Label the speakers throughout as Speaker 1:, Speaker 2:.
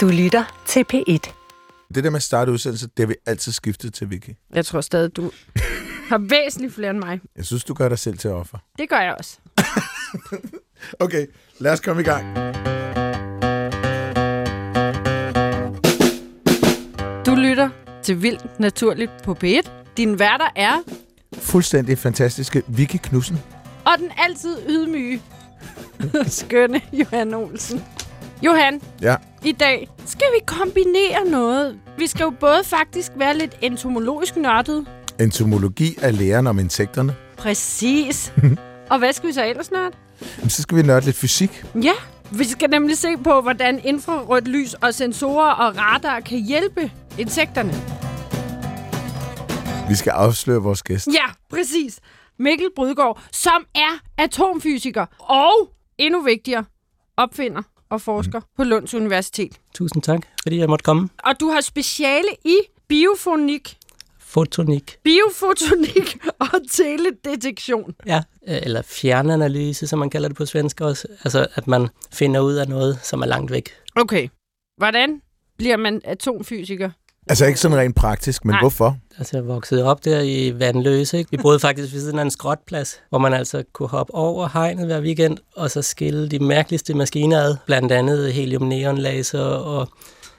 Speaker 1: Du lytter til P1.
Speaker 2: Det der med at starte udsendelse, det har vi altid skiftet til Vicky.
Speaker 3: Jeg tror stadig, du har væsentligt flere end mig.
Speaker 2: Jeg synes, du gør dig selv til offer.
Speaker 3: Det gør jeg også.
Speaker 2: Okay, lad os komme i gang.
Speaker 3: Du lytter til Vildt Naturligt på P1. Din værter er,
Speaker 2: Fuldstændig fantastiske Vicky Knudsen.
Speaker 3: og den altid ydmyge, skønne Johan Olsen. Johan,
Speaker 2: Ja,
Speaker 3: i dag skal vi kombinere noget. Vi skal jo både faktisk være lidt entomologisk nørdet.
Speaker 2: entomologi er læren om insekterne.
Speaker 3: Præcis. og hvad skal vi så ellers nørde?
Speaker 2: Men så skal vi nørde lidt fysik.
Speaker 3: Ja, vi skal nemlig se på, hvordan infrarødt lys og sensorer og radar kan hjælpe insekterne.
Speaker 2: Vi skal afsløre vores gæst.
Speaker 3: Ja, præcis. Mikkel Brydgaard, som er atomfysiker og, endnu vigtigere, opfinder og forsker på Lunds Universitet.
Speaker 4: Tusind tak, fordi jeg måtte komme.
Speaker 3: Og du har speciale i biofonik,
Speaker 4: Fotonik,
Speaker 3: biofotonik og teledetektion.
Speaker 4: ja. øh, eller fjernanalyse, som man kalder det på svensk også. Altså, at man finder ud af noget, som er langt væk.
Speaker 3: Okay, hvordan bliver man atomfysiker?
Speaker 2: Altså ikke sådan rent praktisk, men
Speaker 3: Nej.
Speaker 2: hvorfor?
Speaker 4: Altså, jeg voksede op der i Vandløse. Ikke? Vi boede faktisk ved siden af en skrotplads, hvor man altså kunne hoppe over hegnet hver weekend, og så skille de mærkeligste maskiner ad. Blandt andet helium-neon-laser og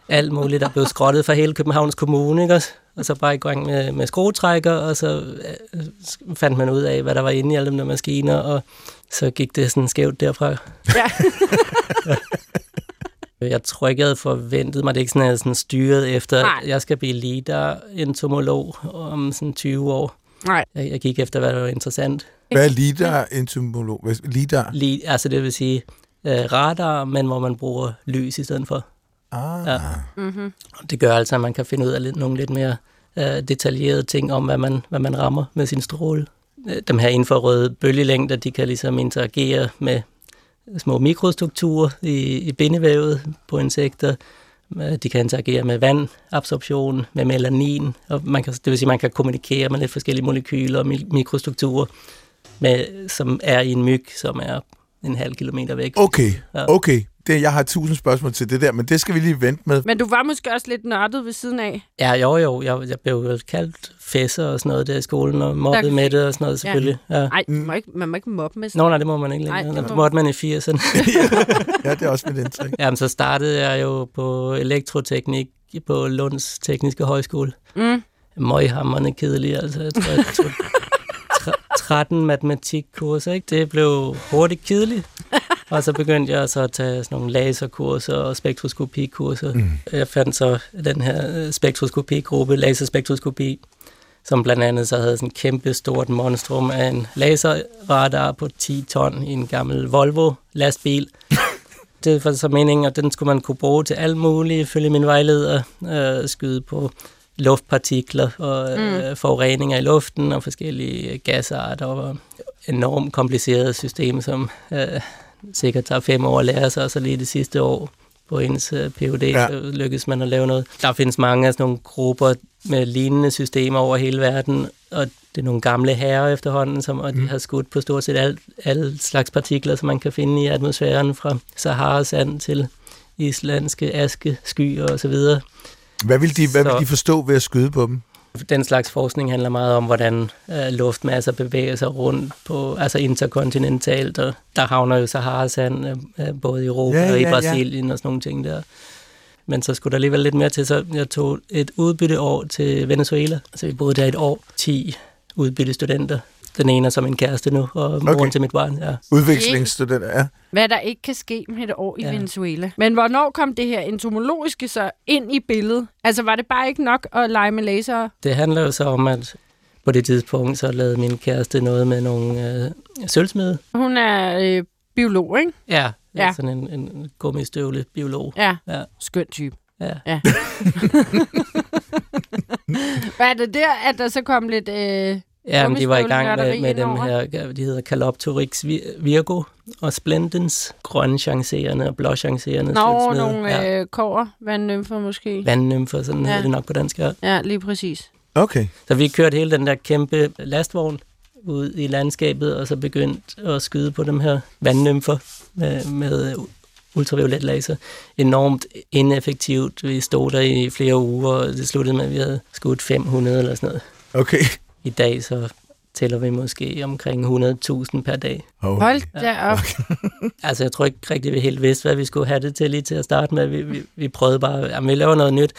Speaker 4: alt muligt, der blev skrottet fra hele Københavns Kommune. Ikke? Og så bare i gang med, med skruetrækker, og så øh, fandt man ud af, hvad der var inde i alle de der maskiner, og så gik det sådan skævt derfra.
Speaker 3: Ja.
Speaker 4: Jeg tror ikke, jeg havde forventet mig, det er ikke sådan, at jeg sådan styret efter,
Speaker 3: Nej.
Speaker 4: at jeg skal blive leader-entomolog om sådan 20 år.
Speaker 3: Nej.
Speaker 4: Jeg, jeg gik efter, hvad der var interessant.
Speaker 2: Hvad er lidar entomolog? Lidar?
Speaker 4: Lige, altså det vil sige øh, radar, men hvor man bruger lys i stedet for.
Speaker 2: Ah.
Speaker 4: Ja.
Speaker 3: Mm-hmm.
Speaker 4: Og det gør altså, at man kan finde ud af lidt, nogle lidt mere øh, detaljerede ting om, hvad man, hvad man rammer med sin stråle. Øh, Dem her infrarøde bølgelængder, de kan ligesom interagere med små mikrostrukturer i, i bindevævet på insekter. Øh, De kan interagere med vandabsorption, med melanin, og man kan, det vil sige, man kan kommunikere med lidt forskellige molekyler og mi- mikrostrukturer, med, som er i en myg, som er en halv kilometer væk.
Speaker 2: Okay,
Speaker 4: Ja.
Speaker 2: okay. Det, jeg har tusind spørgsmål til det der, men det skal vi lige vente med.
Speaker 3: Men du var måske også lidt nørdet ved siden af.
Speaker 4: Ja, jo, jo. Jeg, jeg blev vel kaldt fæsser og sådan noget der i skolen, og mobbet
Speaker 3: Der-
Speaker 4: med det og sådan noget selvfølgelig. Ja.
Speaker 3: Nej, man må ikke, man må ikke mobbe med sådan
Speaker 4: Nå, nej, det må man ikke
Speaker 3: Nej,
Speaker 4: længere.
Speaker 3: det
Speaker 4: Det
Speaker 3: må-
Speaker 4: måtte man i 80'erne.
Speaker 2: Ja, det er også mit indtryk.
Speaker 4: Jamen, så startede jeg jo på elektroteknik på Lunds Tekniske Højskole.
Speaker 3: Mm.
Speaker 4: Møghammerende kedelig, altså. Jeg tror, jeg tog tre- 13 matematikkurser, ikke? Det blev hurtigt kedeligt. Og så begyndte jeg så at tage sådan nogle laserkurser og spektroskopikurser.
Speaker 2: Mm.
Speaker 4: Jeg fandt så den her øh, spektroskopigruppe, laserspektroskopi, som blandt andet så havde sådan en kæmpe stort monstrum af en laserradar på 10 ton i en gammel Volvo lastbil. Det var så meningen, at den skulle man kunne bruge til alt muligt, følge min vejleder, øh, skyde på luftpartikler og øh, forureninger i luften og forskellige gasarter og enormt kompliceret system, som øh, sikkert tager fem år at lære sig, og så lige det sidste år på ens øh, PhD,
Speaker 2: Ja.
Speaker 4: så lykkes man at lave noget. Der findes mange af sådan nogle grupper med lignende systemer over hele verden, og det er nogle gamle herrer efterhånden, som og de har skudt på stort set alt, alle slags partikler, som man kan finde i atmosfæren, fra Sahara-sand til islandske aske, skyer og så videre.
Speaker 2: Hvad vil, de, hvad vil de forstå ved at skyde på dem?
Speaker 4: Den slags forskning handler meget om, hvordan øh, luftmasser bevæger sig rundt på, altså interkontinentalt, og der havner jo Sahara-sand øh, øh, både i Europa
Speaker 2: Ja,
Speaker 4: ja, og i
Speaker 2: ja, ja.
Speaker 4: Brasilien og sådan nogle ting der. Men så skulle der alligevel lidt mere til, så jeg tog et udbytteår til Venezuela. Så vi boede der et år, 10 udbyttestudenter. Den ene er som en kæreste nu, og moren
Speaker 2: Okay.
Speaker 4: til mit barn. Ja.
Speaker 2: Udvekslingsstudenter, ja.
Speaker 3: Hvad der ikke kan ske med et år i
Speaker 4: Ja.
Speaker 3: Venezuela. Men hvornår kom det her entomologiske så ind i billedet? Altså var det bare ikke nok at lege med laser?
Speaker 4: Det handler jo så om, at på det tidspunkt, så lavede min kæreste noget med nogle øh, sølvsmede.
Speaker 3: Hun er øh, biolog, ikke?
Speaker 4: Ja,
Speaker 3: Ja.
Speaker 4: ja. sådan en, en gummistøvle biolog.
Speaker 3: Ja.
Speaker 4: Ja.
Speaker 3: Skøn type.
Speaker 4: Ja.
Speaker 3: Ja. Hvad er det der, at der så kom lidt... Øh...
Speaker 4: Ja, men de var i gang med, med dem her, de hedder Caloptorix vi- virgo og Splendens, grønne chancerende og blå chancerende
Speaker 3: Nå, nogle
Speaker 4: ja.
Speaker 3: øh, kover, vandnymfer måske.
Speaker 4: Vandnymfer, sådan
Speaker 3: Ja.
Speaker 4: hedder det nok på dansk. Ja.
Speaker 3: Ja, lige præcis.
Speaker 2: Okay.
Speaker 4: Så vi kørte hele den der kæmpe lastvogn ud i landskabet, og så begyndt at skyde på dem her vandnymfer med, med ultraviolet laser. Enormt ineffektivt. Vi stod der i flere uger, og det sluttede med, at vi havde skudt 500 eller sådan noget.
Speaker 2: Okay.
Speaker 4: I dag så tæller vi måske omkring 100.000 per dag.
Speaker 2: Oh.
Speaker 3: Hold da op.
Speaker 4: Altså, jeg tror ikke rigtig, vi helt vidste, hvad vi skulle have det til lige til at starte med. Vi, vi, vi prøvede bare, at vi laver noget nyt.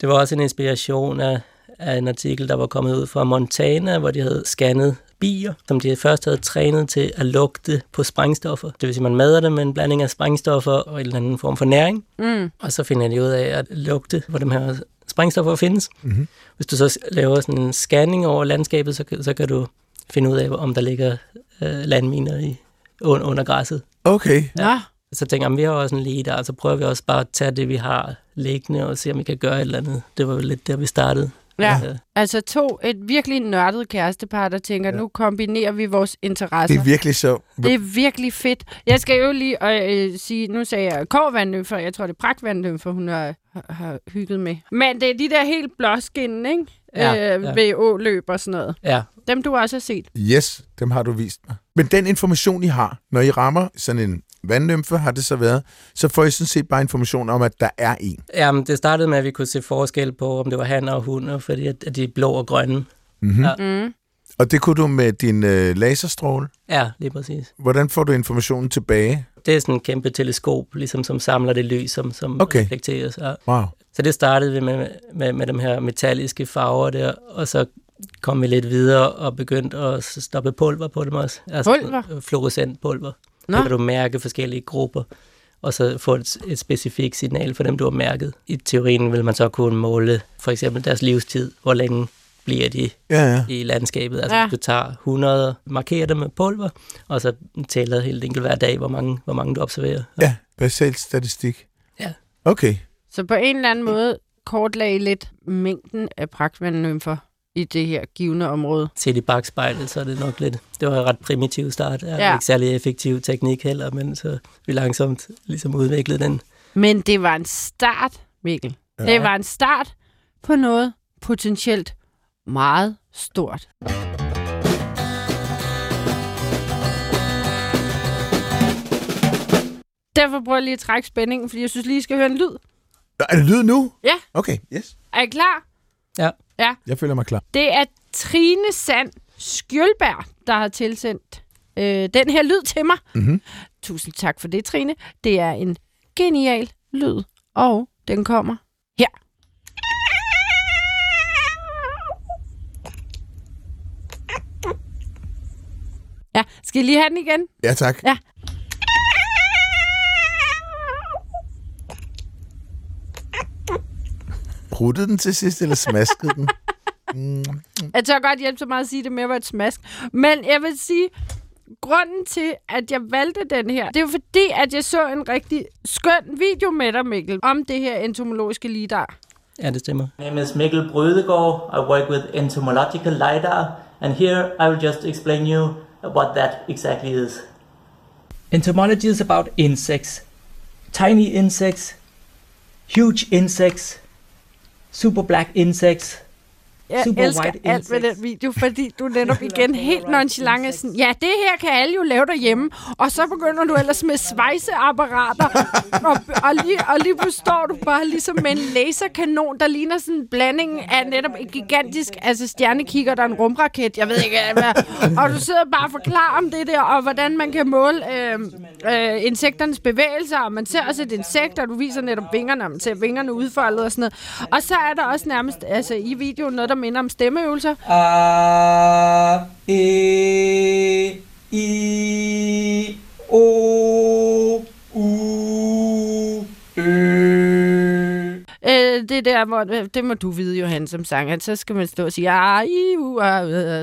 Speaker 4: Det var også en inspiration af, af en artikel, der var kommet ud fra Montana, hvor de havde scannet bier, som de først havde trænet til at lugte på sprængstoffer. Det vil sige, man mader dem med en blanding af sprængstoffer og en eller anden form for næring.
Speaker 3: Mm.
Speaker 4: Og så finder de ud af at lugte, hvor de her sprængstoffer findes.
Speaker 2: Mhm.
Speaker 4: Hvis du så laver sådan en scanning over landskabet, så, kan- så kan du finde ud af, om der ligger øh, landminer i, under, under græsset.
Speaker 2: Okay.
Speaker 3: Nå,
Speaker 4: Så tænker jeg, vi har også en lige der, så prøver vi også bare at tage det, vi har liggende, og se, om vi kan gøre et eller andet. Det var jo lidt der, vi startede.
Speaker 3: Ja.
Speaker 4: Øh,
Speaker 3: altså to, et virkelig nørdet kærestepar, der tænker, ja. nu kombinerer vi vores interesser.
Speaker 2: Det er virkelig så...
Speaker 3: Det er virkelig fedt. Jeg skal jo lige øh, sige, nu sagde jeg Kårvandlømfer, jeg tror det er Pragtvandlømfer, hun har, har, har hygget med. Men det er de der helt blåskinnende, ikke?
Speaker 4: Ja,
Speaker 3: øh,
Speaker 4: ja.
Speaker 3: ved åløb og sådan noget.
Speaker 4: ja,
Speaker 3: Dem du også har set.
Speaker 2: Yes, dem har du vist mig. Men den information, I har, når I rammer sådan en vandlymfe, har det så været, så får I sådan set bare information om, at der er en.
Speaker 4: Jamen, det startede med, at vi kunne se forskel på, om det var han og hunder, fordi at, at de er blå og grønne.
Speaker 2: Mm-hmm.
Speaker 4: Ja.
Speaker 3: Mm.
Speaker 2: Og det kunne du med din øh, laserstråle.
Speaker 4: Ja, lige præcis.
Speaker 2: Hvordan får du informationen tilbage?
Speaker 4: Det er sådan en kæmpe teleskop, ligesom, som samler det lys, som, som
Speaker 2: Okay.
Speaker 4: reflekteres. Ja.
Speaker 2: Wow.
Speaker 4: Så det startede vi med, med, med de her metalliske farver der, og så kom vi lidt videre og begyndte at stoppe pulver på dem også. Altså
Speaker 3: Pulver?
Speaker 4: Fluorescent pulver.
Speaker 3: Nå.
Speaker 4: Så kan du mærke forskellige grupper, og så få et, et specifikt signal for dem, du har mærket. I teorien vil man så kunne måle for eksempel deres livstid, hvor længe bliver de
Speaker 2: Ja, ja.
Speaker 4: i landskabet. Altså
Speaker 3: Ja.
Speaker 4: ja. du tager 100, markerer dem med pulver, og så tæller helt enkelt hver dag, hvor mange, hvor mange du observerer.
Speaker 2: Ja, basal statistik.
Speaker 4: Ja.
Speaker 2: Okay.
Speaker 3: Så på en eller anden måde kortlagde lidt mængden af pragtvandlømfer i det her givende område.
Speaker 4: Set i bagspejlet, så er det nok lidt... Det var en ret primitiv start. Ja.
Speaker 3: Ja.
Speaker 4: Ikke særlig effektiv teknik heller, men så vi langsomt ligesom udviklede den.
Speaker 3: Men det var en start, Mikkel. Ja. Det var en start på noget potentielt meget stort. Derfor prøver jeg lige at trække spændingen, fordi jeg synes lige, I skal høre en lyd.
Speaker 2: Er det lyd nu?
Speaker 3: Ja.
Speaker 2: Okay, yes.
Speaker 3: Er I klar?
Speaker 4: Ja.
Speaker 3: Ja.
Speaker 2: Jeg føler mig klar.
Speaker 3: Det er Trine Sand Skjølberg, der har tilsendt øh, den her lyd til mig.
Speaker 2: Mhm.
Speaker 3: Tusind tak for det, Trine. Det er en genial lyd, og den kommer her. Ja, skal I lige have den igen?
Speaker 2: Ja, tak.
Speaker 3: Ja.
Speaker 2: Pruttede den til sidst, eller smaskede den? Mm.
Speaker 3: Jeg tør godt hjælpe så meget at sige, at det mere var et smask. Men jeg vil sige, grunden til, at jeg valgte den her, det er jo fordi, at jeg så en rigtig skøn video med dig, Mikkel, om det her entomologiske lidar.
Speaker 4: Ja, det stemmer.
Speaker 1: My name is Mikkel Brødegård. I work with entomological LiDAR, and here I will just explain you what that exactly is. Entomology is about insects. Tiny insects, huge insects, super black insects,
Speaker 3: Jeg
Speaker 1: Super
Speaker 3: elsker
Speaker 1: white
Speaker 3: alt ved den video, fordi du netop igen helt nonchalant er sådan, ja, det her kan alle jo lave derhjemme, og så begynder du ellers med svejseapparater, og, og, lige, og lige pludselig står du bare ligesom med en laserkanon, der ligner sådan en blanding af netop en gigantisk, altså stjernekikker, der er en rumraket, jeg ved ikke hvad, og du sidder bare og forklarer om det der, og hvordan man kan måle øh, øh, insekternes bevægelser, og man ser også et insekt, og du viser netop vingerne, og man ser vingerne udfoldet og sådan noget. Og så er der også nærmest altså, i videoen noget, der minder om stemmeøvelser.
Speaker 1: A, E, I, O, U, Ø.
Speaker 3: Øh, det der, hvor, det må du vide, Johan, som sanger. Så skal man stå og sige, ah, i, uh, uh,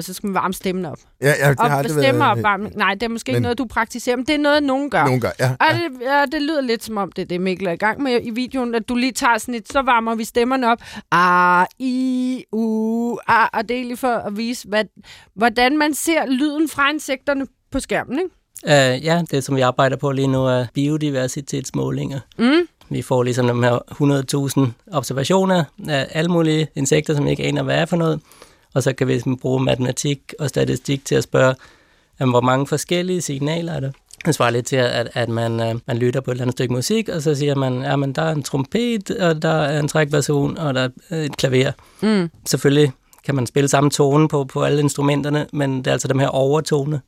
Speaker 3: så skal man varme stemmen op.
Speaker 2: Ja, ja, det har
Speaker 3: Og
Speaker 2: aldrig
Speaker 3: stemme
Speaker 2: været...
Speaker 3: op, varme. Nej, det er måske ikke
Speaker 2: Men-
Speaker 3: noget, du praktiserer, men det er noget, nogen gør.
Speaker 2: Nogle gange, ja.
Speaker 3: Og
Speaker 2: ja.
Speaker 3: det, ja, det lyder lidt som om, det er det, Mikkel er i gang med i videoen, at du lige tager sådan et, så varmer vi stemmerne op. Ah, i, u, ah, og det er lige for at vise, hvad, hvordan man ser lyden fra insekterne på skærmen, ikke?
Speaker 4: Uh, ja, det som vi arbejder på lige nu er biodiversitetsmålinger.
Speaker 3: Mm.
Speaker 4: Vi får ligesom de her 100.000 observationer af alle mulige insekter, som ikke aner, hvad er for noget. Og så kan vi ligesom bruge matematik og statistik til at spørge, jamen, hvor mange forskellige signaler er der. Det svarer lidt til, at, at man, øh, man lytter på et eller andet stykke musik, og så siger man, ja, men der er en trompet, og der er en trækversion, og der er et klaver.
Speaker 3: Mm.
Speaker 4: Selvfølgelig kan man spille samme tone på, på alle instrumenterne, men det er altså dem her overtone,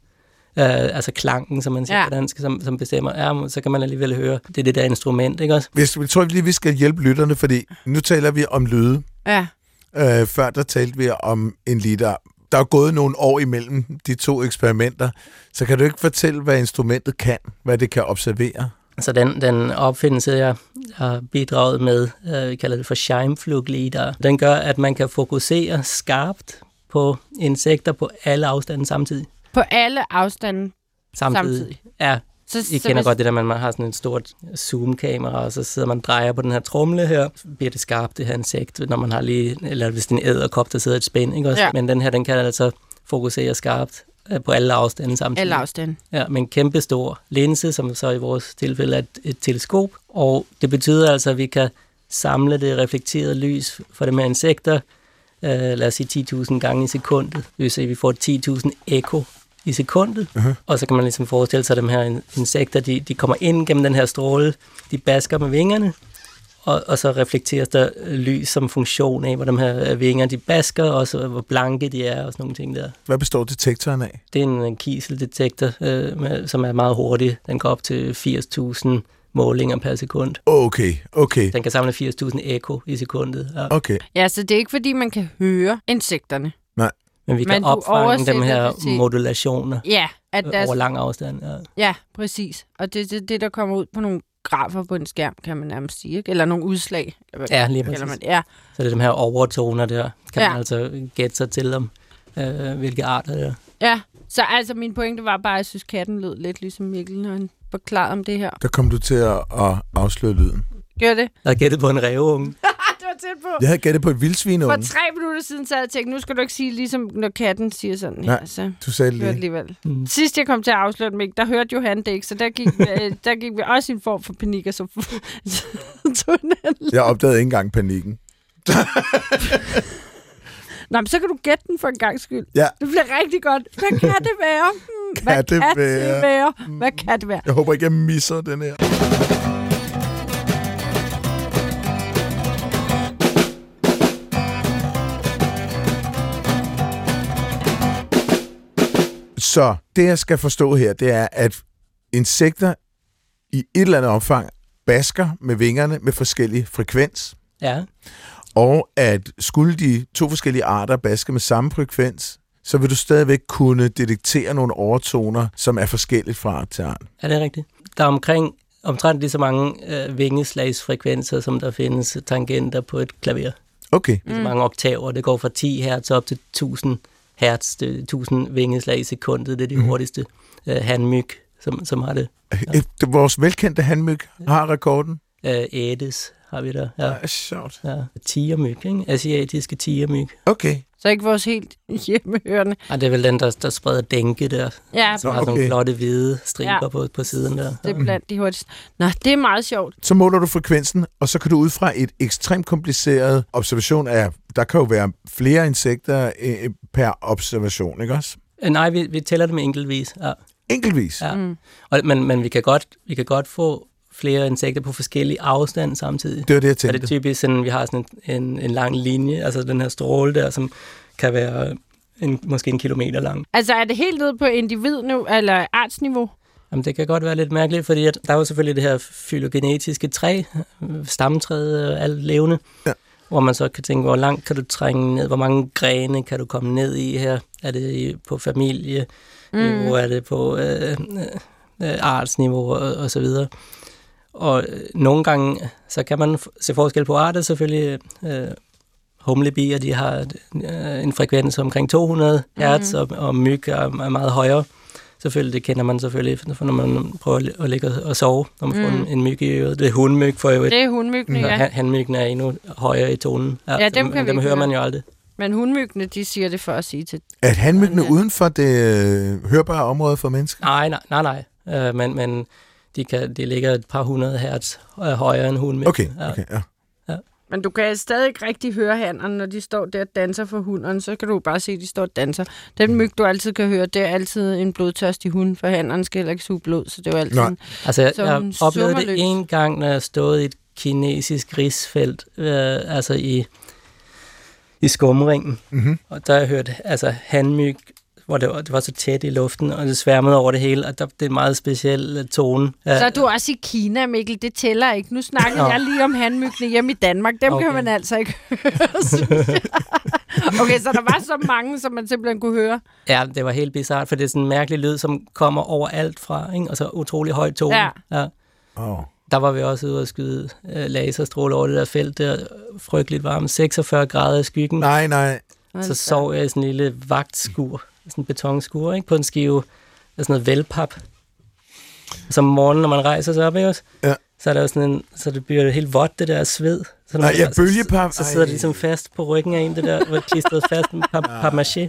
Speaker 4: øh, altså klangen, som man siger
Speaker 3: Ja.
Speaker 4: på dansk, som, som bestemmer. Ja, så kan man alligevel høre, det er det der instrument, ikke også?
Speaker 2: Hvis, jeg tror lige, vi skal hjælpe lytterne, fordi nu taler vi om lyde.
Speaker 3: Ja.
Speaker 2: Øh, før der talte vi om en liter. Der er gået nogle år imellem de to eksperimenter, så kan du ikke fortælle, hvad instrumentet kan, hvad det kan observere?
Speaker 4: Så den, den opfindelse, jeg har bidraget med, øh, vi kalder det for Scheinfluglieder, den gør, at man kan fokusere skarpt på insekter på alle afstande samtidig.
Speaker 3: På alle afstande.
Speaker 4: Samtidig.
Speaker 3: Samtidig.
Speaker 4: Ja,
Speaker 3: Så,
Speaker 4: I
Speaker 3: så
Speaker 4: kender
Speaker 3: hvis-
Speaker 4: godt det der, man har sådan et stort zoom-kamera, og så sidder man og drejer på den her trumle her, så bliver det skarpt, det her insekt, når man har lige, eller hvis det er en æderkop, der sidder i et spænd, ikke også?
Speaker 3: Ja.
Speaker 4: Men den her, den kan altså fokusere skarpt øh, på alle afstande samtidig.
Speaker 3: Alle afstande.
Speaker 4: Ja, med en kæmpe stor linse, som så i vores tilfælde er et, et teleskop. Og det betyder altså, at vi kan samle det reflekterede lys fra de her insekter, øh, lad os sige 10.000 gange i sekundet. Det vil sige, at vi får 10.000 ekko i sekundet. Uh-huh. Og så kan man ligesom forestille sig, at de her in- insekter, de, de kommer ind gennem den her stråle, de basker med vingerne, og, og så reflekteres der lys som funktion af, hvor de her vinger de basker, og så hvor blanke de er, og sådan nogle ting der.
Speaker 2: Hvad består detektoren af?
Speaker 4: Det er en, en kiseldetektor, øh, med, som er meget hurtig. Den går op til 80.000 målinger per sekund.
Speaker 2: Okay, okay,
Speaker 4: Den kan samle 80.000 ekko i sekundet. Ja.
Speaker 2: okay.
Speaker 3: Ja, så det er ikke fordi, man kan høre insekterne.
Speaker 4: Men vi kan opfange dem her
Speaker 3: det til-
Speaker 4: modulationer
Speaker 3: Ja, at deres,
Speaker 4: over lang afstand. Ja.
Speaker 3: ja præcis. Og det er det, det, der kommer ud på nogle grafer på en skærm, kan man nærmest sige. Ikke? Eller nogle udslag. Eller
Speaker 4: ja, lige præcis.
Speaker 3: man det. Ja.
Speaker 4: Så det er dem her overtoner der. Kan
Speaker 3: Ja.
Speaker 4: man altså gætte sig til om, øh, hvilke arter det er.
Speaker 3: ja. Så altså, min pointe var bare, at jeg synes, katten lød lidt ligesom Mikkel, når han forklarede om det her.
Speaker 2: Der kom du til at, at afsløre lyden.
Speaker 3: Gør det?
Speaker 4: Jeg gættet på en ræveunge.
Speaker 3: tæt på.
Speaker 2: Jeg havde gættet på et
Speaker 3: For
Speaker 2: vildsvineunge.
Speaker 3: tre minutter siden, havde jeg tænkt, nu skal du ikke sige, ligesom når katten siger sådan.
Speaker 2: Nej.
Speaker 3: Ja, så
Speaker 2: Du sagde lige.
Speaker 3: alligevel.
Speaker 4: Mm.
Speaker 3: Sidst jeg kom til at afsløre Mikkel, der hørte Johan det ikke, så der gik, vi, øh, der gik vi også i en form for panik, og så tog.
Speaker 2: Jeg opdagede ikke engang panikken.
Speaker 3: Nå, men så kan du gætte den for en gang skyld.
Speaker 2: Ja.
Speaker 3: Det bliver rigtig godt. Hvad kan det være? Hmm, hvad
Speaker 2: Kan det
Speaker 3: kan
Speaker 2: være?
Speaker 3: det være? Hvad kan det være?
Speaker 2: Jeg håber ikke, jeg misser den her. Så det, jeg skal forstå her, det er, at insekter i et eller andet omfang basker med vingerne med forskellig frekvens,
Speaker 4: Ja,
Speaker 2: og at skulle de to forskellige arter baske med samme frekvens, så vil du stadigvæk kunne detektere nogle overtoner, som er forskelligt fra art til art.
Speaker 4: er det rigtigt? Der er omkring omtrent lige så mange øh, vingeslagsfrekvenser, som der findes tangenter på et klaver.
Speaker 2: Okay.
Speaker 4: Mm. Så mange oktaver. Det går fra 10 hertz op til 1000 hertz. Det er 1000 vingeslag i sekundet. Det er de mm. hurtigste øh, handmyg, som, som har det.
Speaker 2: Ja. Vores velkendte handmyg har rekorden.
Speaker 4: Øh, Aedes har vi der. Ja.
Speaker 2: Ja, sjovt.
Speaker 4: ja. Tigermyg, ikke? Asiatiske tigermyg.
Speaker 2: Okay.
Speaker 3: Så ikke vores helt hjemmehørende.
Speaker 4: Og det er vel den, der, der spreder dænke der.
Speaker 3: Ja,
Speaker 4: Som har sådan
Speaker 2: Okay.
Speaker 4: nogle flotte hvide striber
Speaker 3: Ja.
Speaker 4: ja. på, på siden der.
Speaker 3: det er blandt de hurtigste. Nå, det er meget sjovt.
Speaker 2: Så måler du frekvensen, og så kan du ud fra et ekstremt kompliceret observation af, der kan jo være flere insekter øh, per observation, ikke også?
Speaker 4: Øh, Nej, vi, vi tæller dem enkeltvis. Ja.
Speaker 2: Enkeltvis.
Speaker 4: Ja.
Speaker 3: Mm.
Speaker 4: Og, men men vi, kan godt, vi kan godt få flere insekter på forskellige afstand samtidig.
Speaker 2: Det var det, jeg
Speaker 4: er
Speaker 2: tænkte.
Speaker 4: det typisk sådan, vi har sådan en, en, en lang linje, altså den her stråle der, som kan være en, måske en kilometer lang.
Speaker 3: Altså, er det helt nede på individniveau, eller artsniveau?
Speaker 4: Jamen, det kan godt være lidt mærkeligt, fordi at der er jo selvfølgelig det her fylogenetiske træ, øh, stamtræet og alt levende,
Speaker 2: Ja.
Speaker 4: Hvor man så kan tænke, hvor langt kan du trænge ned, hvor mange grene kan du komme ned i her? Er det på familie?
Speaker 3: Mm.
Speaker 4: Er det på øh, øh, artsniveau og, og så videre. Og øh, nogle gange, så kan man se forskel på arter selvfølgelig. Øh, humlebier, de har øh, en frekvens omkring 200 hertz, og, og myg er, er meget højere. Selvfølgelig, det kender man selvfølgelig, for når man prøver at li- at ligge og sove, når man mm. får en, en myg i øret. Det er hundmyg for øvrigt.
Speaker 3: Det er hundmyggene,
Speaker 4: Ja.
Speaker 3: ja.
Speaker 4: Han, hanmyggen er endnu højere i tonen.
Speaker 3: Ja, dem
Speaker 4: dem,
Speaker 3: kan vi
Speaker 4: dem
Speaker 3: ikke
Speaker 4: hører
Speaker 3: høre.
Speaker 4: man jo aldrig.
Speaker 3: Men hundmyggene, de siger det for at sige til.
Speaker 2: At handmyggene
Speaker 3: Ja.
Speaker 2: uden for det øh, hørbare område for mennesker?
Speaker 4: Nej, nej, nej, nej. Øh, men, men de, kan, de ligger et par hundrede hertz øh, højere end hundmyg.
Speaker 2: Okay,
Speaker 4: Ja.
Speaker 2: okay, ja.
Speaker 3: Men du kan stadig ikke rigtig høre hannerne, når de står der og danser for hunderne. Så kan du bare se, at de står og danser. Den myg, du altid kan høre, det er altid en blodtørstig hund, for hannerne skal heller ikke suge blod, så det er jo altid...
Speaker 2: Nej.
Speaker 3: En,
Speaker 4: Altså, jeg,
Speaker 3: Så
Speaker 4: jeg oplevede det en gang, når jeg stod i et kinesisk risfelt, øh, altså i, i skumringen.
Speaker 2: Mhm.
Speaker 4: Og der har jeg hørt altså, handmyg, hvor det var, det var så tæt i luften, og det sværmede over det hele, og der, det er en meget speciel øh, tone.
Speaker 3: Så er du også i Kina, Mikkel. Det tæller ikke. Nu snakker
Speaker 4: Nå.
Speaker 3: jeg lige om handmyggene hjemme i Danmark. Dem okay. kan man altså ikke høre, synes jeg. Okay, så der var så mange, som man simpelthen kunne høre.
Speaker 4: ja, det var helt bizart, for det er sådan en mærkelig lyd, som kommer overalt fra, ikke? og så utrolig høj tone.
Speaker 3: Ja.
Speaker 4: Ja.
Speaker 2: Oh.
Speaker 4: Der var vi også ude og skyde øh, laserstråler over det der felt der, frygteligt varmt, 46 grader i skyggen.
Speaker 2: Nej, nej.
Speaker 4: Så sov jeg i sådan en lille vagtskur, sådan en betonskur, ikke? på en skive af sådan noget velpap. Så om morgenen, når man rejser sig op, ikke også?
Speaker 2: Ja.
Speaker 4: Så er der jo sådan en, så det bliver helt vådt, det der sved. Så, når man-
Speaker 2: ja, bølgepap.
Speaker 4: Så, så sidder det ligesom fast på ryggen af en, det der, hvor det klistret fast med pap, papmaché.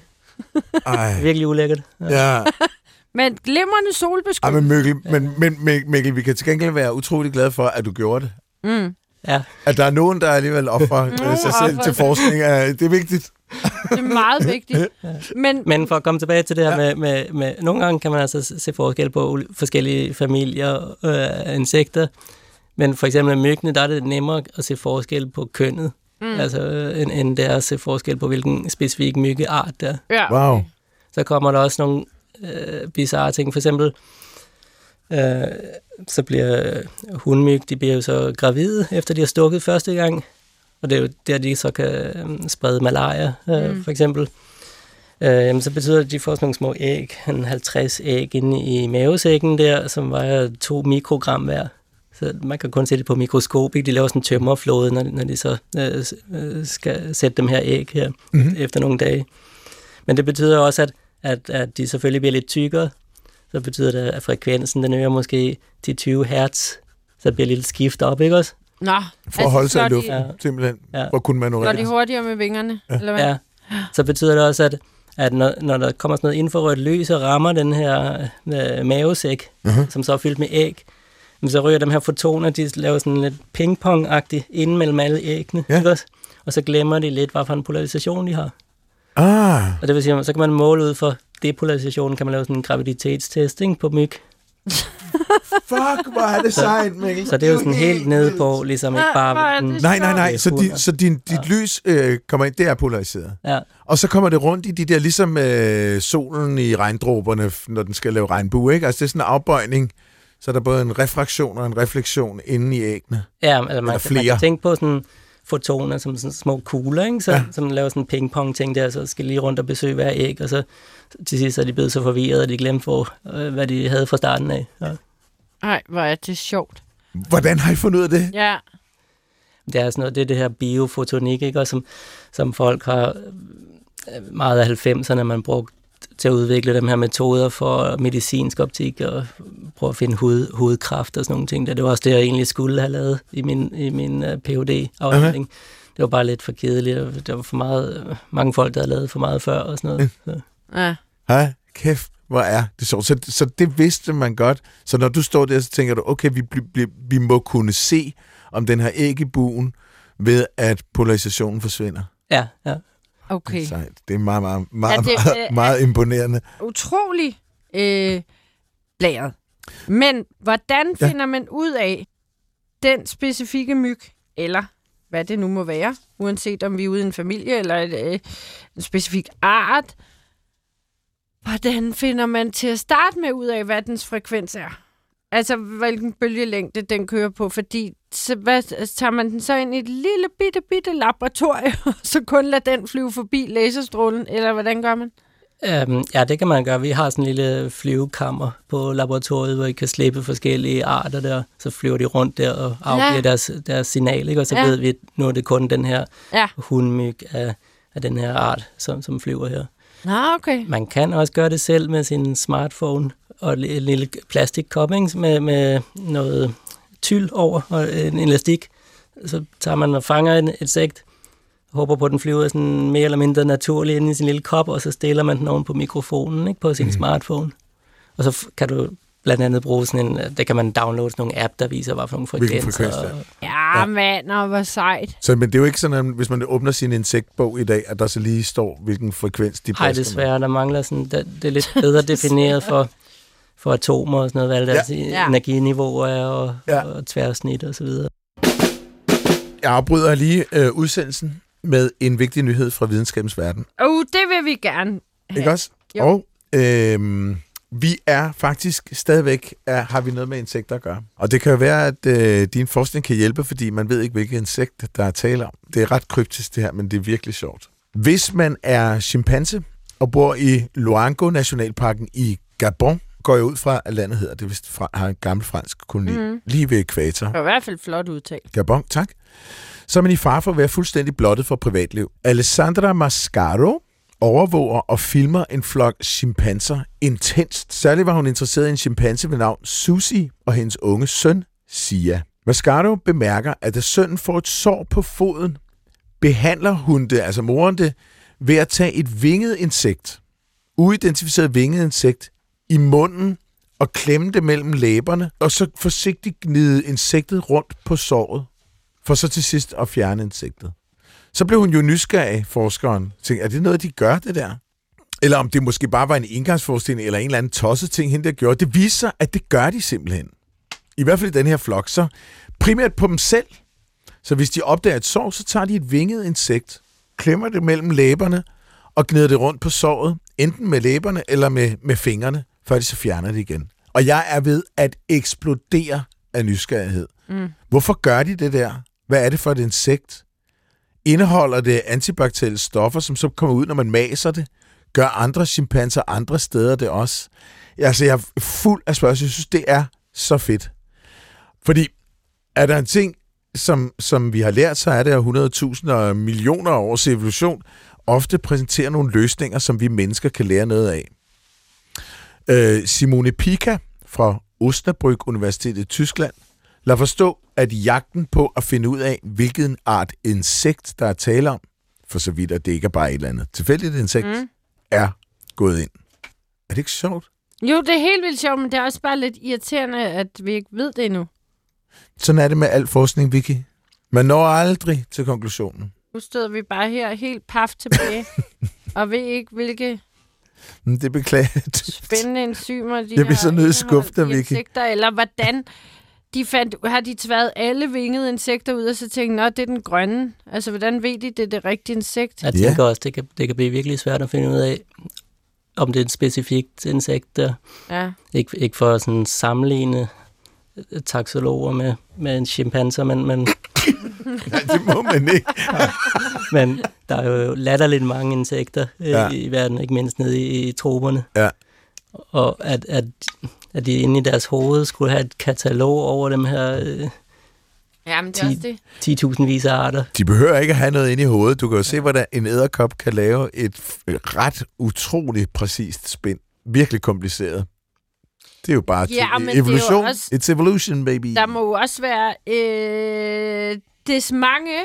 Speaker 2: Ej.
Speaker 4: Virkelig ulækkert. Ja.
Speaker 2: Ja.
Speaker 3: Men glimrende
Speaker 2: Ej,
Speaker 3: solbeskyttelse.
Speaker 2: men Mikkel, men, men Mik- Mikkel, vi kan til gengæld være utrolig glade for, at du gjorde det.
Speaker 3: Mm.
Speaker 4: ja.
Speaker 2: At der er nogen, der alligevel offrer øh, sig selv til forskning. er- Det er vigtigt.
Speaker 3: Det er meget vigtigt. Men,
Speaker 4: Men for at komme tilbage til det her ja. med, med, med... Nogle gange kan man altså se forskel på forskellige familier øh, af insekter. Men for eksempel myggene, der er det nemmere at se forskel på kønnet. Mm. Altså, øh, end, end det er at se forskel på, hvilken specifik myggeart der. er.
Speaker 3: ja,
Speaker 2: Wow.
Speaker 4: Så kommer der også nogle øh, bizarre ting. For eksempel, øh, så bliver øh, hundmyg, de bliver jo så gravide, efter de har stukket første gang. Og det er jo der, de så kan øh, sprede malaria, øh, mm. for eksempel. Øh, jamen, så betyder det, at de får sådan nogle små æg, en 50 æg inde i mavesækken der, som vejer 2 mikrogram hver. Så man kan kun se det på mikroskop. Ikke? De laver sådan en tømmerflåde, når, når de så øh, øh, skal sætte dem her æg her mm-hmm. efter nogle dage. Men det betyder også, at, at, at de selvfølgelig bliver lidt tykkere. Så betyder det, at frekvensen den øger måske til 20 hertz. Så det bliver lidt skift op, ikke også?
Speaker 3: Nå,
Speaker 2: For at holde sig i luften,
Speaker 3: De,
Speaker 2: simpelthen.
Speaker 4: Ja.
Speaker 2: At kunne
Speaker 3: slår de
Speaker 2: manøvrere.
Speaker 3: hurtigere med vingerne? Ja. Eller hvad?
Speaker 4: Ja. Så betyder det også, at, at når, når der kommer sådan noget infrarødt lys og rammer den her øh, mavesæk, uh-huh. som så er fyldt med æg, så ryger de her fotoner, de laver sådan lidt pingpong-agtigt inden mellem alle æggene.
Speaker 2: Ja.
Speaker 4: Ikke? Og så glemmer de lidt, hvad for en polarisation de har.
Speaker 2: Ah,
Speaker 4: Og det vil sige, så kan man måle ud for depolarisationen, kan man lave sådan en graviditetstest ikke, på myg.
Speaker 2: fuck, hvor er det sejt, Mikkel.
Speaker 4: Så det er jo sådan helt nede på, ligesom ikke
Speaker 3: Ah,
Speaker 4: bare... Den,
Speaker 2: Nej, nej, nej. Så,
Speaker 4: hunder.
Speaker 2: di, så din, dit lys øh, kommer ind, det er polariseret.
Speaker 4: ja,
Speaker 2: Og så kommer det rundt i de der, ligesom øh, solen i regndråberne, når den skal lave regnbue, ikke? Altså det er sådan en afbøjning, så er der både en refraktion og en refleksion inde i æggene.
Speaker 4: ja altså man,
Speaker 2: Eller
Speaker 4: kan, man
Speaker 2: flere.
Speaker 4: kan tænke på sådan fotoner som sådan små kugler, ikke? Så,
Speaker 2: Ja.
Speaker 4: ja. som laver sådan en pingpong-ting der, så skal lige rundt og besøge hver æg, og så til sidst er de blevet så forvirret, at de glemte, hvor, øh, hvad de havde fra starten af. Ja.
Speaker 3: Nej, hvor er det sjovt.
Speaker 2: Hvordan har I fundet ud af det?
Speaker 3: Ja,
Speaker 4: Det er sådan noget, det er det her biofotonik, ikke? Og som, som folk har øh, meget af 90'erne, man brugt til at udvikle dem her metoder for medicinsk optik og prøve at finde hoved, hovedkræft og sådan nogle ting. Det var også det, jeg egentlig skulle have lavet i min, i min uh, phd afhandling Det var bare lidt for kedeligt, og der var for meget, øh, mange folk, der havde lavet for meget før og sådan noget. Så.
Speaker 3: ja.
Speaker 2: Hej, kæft, hvor er det sjovt. Så, så det vidste man godt. Så når du står der, så tænker du, okay, vi, bl- vi må kunne se, om den her æg i buen, ved at polarisationen forsvinder.
Speaker 4: Ja, ja.
Speaker 3: Okay.
Speaker 2: Sejt. Det er meget, meget, meget,
Speaker 3: Er det,
Speaker 2: meget,
Speaker 3: øh,
Speaker 2: meget imponerende.
Speaker 3: Utrolig øh, blæret. Men hvordan
Speaker 2: Ja.
Speaker 3: finder man ud af den specifikke myg, eller hvad det nu må være, uanset om vi er ude i en familie eller et, øh, en specifik art, hvordan finder man til at starte med ud af, hvad dens frekvens er? Altså, hvilken bølgelængde den kører på, fordi så hvad, tager man den så ind i et lille bitte, bitte laboratorium, og så kun lader den flyve forbi laserstrålen, eller hvordan gør man?
Speaker 4: Øhm, ja, det kan man gøre. Vi har sådan en lille flyvekammer på laboratoriet, hvor I kan slippe forskellige arter der. Så flyver de rundt der og afgiver
Speaker 3: Ja.
Speaker 4: deres, deres signal, ikke? og så
Speaker 3: Ja.
Speaker 4: ved vi, at nu er det kun den her
Speaker 3: Ja.
Speaker 4: hundmyg af, af den her art, som, som flyver her.
Speaker 3: Nå, okay.
Speaker 4: Man kan også gøre det selv med sin smartphone og en lille plastikkopping med, med noget tyld over og en elastik. Så tager man og fanger en insekt, håber på, at den flyver sådan mere eller mindre naturligt ind i sin lille kop, og så stiller man den oven på mikrofonen ikke, på sin mm. smartphone. Og så kan du blandt andet bruge sådan en, der kan man downloade sådan nogle app, der viser, hvad for nogle
Speaker 2: Hvilken
Speaker 4: frekvenser.
Speaker 2: frekvens er.
Speaker 4: og-
Speaker 3: Ja, Ah, mand, og hvor sejt.
Speaker 2: Så, men det er jo ikke sådan, at hvis man åbner sin insektbog i dag, at der så lige står, hvilken frekvens de
Speaker 4: Nej,
Speaker 2: basker med.
Speaker 4: desværre, der mangler sådan, det, det er lidt bedre defineret for, for atomer og sådan noget, hvad deres
Speaker 3: Ja.
Speaker 4: energiniveauer er og,
Speaker 2: Ja.
Speaker 4: og tværsnit og så videre.
Speaker 2: Jeg afbryder lige øh, udsendelsen med en vigtig nyhed fra videnskabens verden.
Speaker 3: Uh, det vil vi gerne.
Speaker 2: Ikke også?
Speaker 3: Jo.
Speaker 2: Og øhm, vi er faktisk stadigvæk, er, har vi noget med insekter at gøre. Og det kan jo være, at øh, din forskning kan hjælpe, fordi man ved ikke, hvilket insekt, der er tale om. Det er ret kryptisk det her, men det er virkelig sjovt. Hvis man er chimpanse og bor i Luango Nationalparken i Gabon, går jeg ud fra, at landet hedder det, vist fra, har en gammel fransk koloni, mm. lige ved ekvator.
Speaker 3: Det var i hvert fald flot udtalt.
Speaker 2: Gabon, tak. Så er man i far for at være fuldstændig blottet for privatliv. Alessandra Mascaro overvåger og filmer en flok chimpanser intenst. Særligt var hun interesseret i en chimpanse ved navn Susi og hendes unge søn, Sia. Mascaro bemærker, at da sønnen får et sår på foden, behandler hun det, altså moren det, ved at tage et vinget insekt, uidentificeret vinget insekt, i munden og klemme det mellem læberne, og så forsigtigt gnide insektet rundt på såret, for så til sidst at fjerne insektet. Så blev hun jo nysgerrig, forskeren. Tænkte, er det noget, de gør, det der? Eller om det måske bare var en indgangsforestilling, eller en eller anden tosset ting, hende der gjorde. Det viser sig, at det gør de simpelthen. I hvert fald i den her flok. Så primært på dem selv. Så hvis de opdager et sår, så tager de et vinget insekt, klemmer det mellem læberne, og gnider det rundt på såret, enten med læberne eller med, med fingrene, før de så fjerner det igen. Og jeg er ved at eksplodere af nysgerrighed. Mm. Hvorfor gør de det der? Hvad er det for et insekt? Indeholder det antibakterielle stoffer, som så kommer ud, når man maser det? Gør andre chimpanser andre steder det også? Altså, jeg er fuld af spørgsmål. Jeg synes, det er så fedt. Fordi er der en ting, som, som vi har lært, så er det, at 100.000 og millioner af års evolution ofte præsenterer nogle løsninger, som vi mennesker kan lære noget af. Øh, Simone Pika fra Osnabrück Universitet i Tyskland lader forstå, at jagten på at finde ud af, hvilken art insekt, der er tale om, for så vidt at det ikke er bare et eller andet tilfældigt insekt, mm. er gået ind. Er det ikke sjovt?
Speaker 3: Jo, det er helt vildt sjovt, men det er også bare lidt irriterende, at vi ikke ved det endnu.
Speaker 2: Sådan er det med al forskning, Vicky. Man når aldrig til konklusionen.
Speaker 3: Nu støder vi bare her helt paf tilbage, og ved ikke, hvilke
Speaker 2: Men det beklager jeg.
Speaker 3: spændende enzymer de
Speaker 2: Jeg bliver så nødt til at skuffe dig,
Speaker 3: indeholdt i
Speaker 2: Vicky.
Speaker 3: insekter, eller hvordan de fandt, har de tværet alle vingede insekter ud, og så tænkt, nå, det er den grønne. Altså, hvordan ved de, det er det rigtige insekt?
Speaker 4: Jeg
Speaker 2: Ja.
Speaker 4: tænker også, det kan, det kan blive virkelig svært at finde ud af, om det er et specifikt insekt, der
Speaker 3: Ja.
Speaker 4: ikke, ikke for at sådan sammenligne taxologer med, med en chimpanser, men, men,
Speaker 2: Nej, det må man ikke.
Speaker 4: men der er jo latterligt mange insekter øh,
Speaker 2: Ja.
Speaker 4: i verden, ikke mindst nede i, i troberne.
Speaker 2: Ja.
Speaker 4: Og at, at, at de inde i deres hoved skulle have et katalog over dem her øh,
Speaker 3: Ja, men det er
Speaker 4: Ti-
Speaker 3: også det.
Speaker 4: 10.000 vis af arter.
Speaker 2: De behøver ikke at have noget inde i hovedet. Du kan jo se, hvordan en æderkop kan lave et ret utroligt præcist spind. Virkelig kompliceret. Det er jo bare
Speaker 3: Ja, men det er jo
Speaker 2: evolution.
Speaker 3: også-
Speaker 2: It's evolution, baby.
Speaker 3: Der må jo også være øh, des mange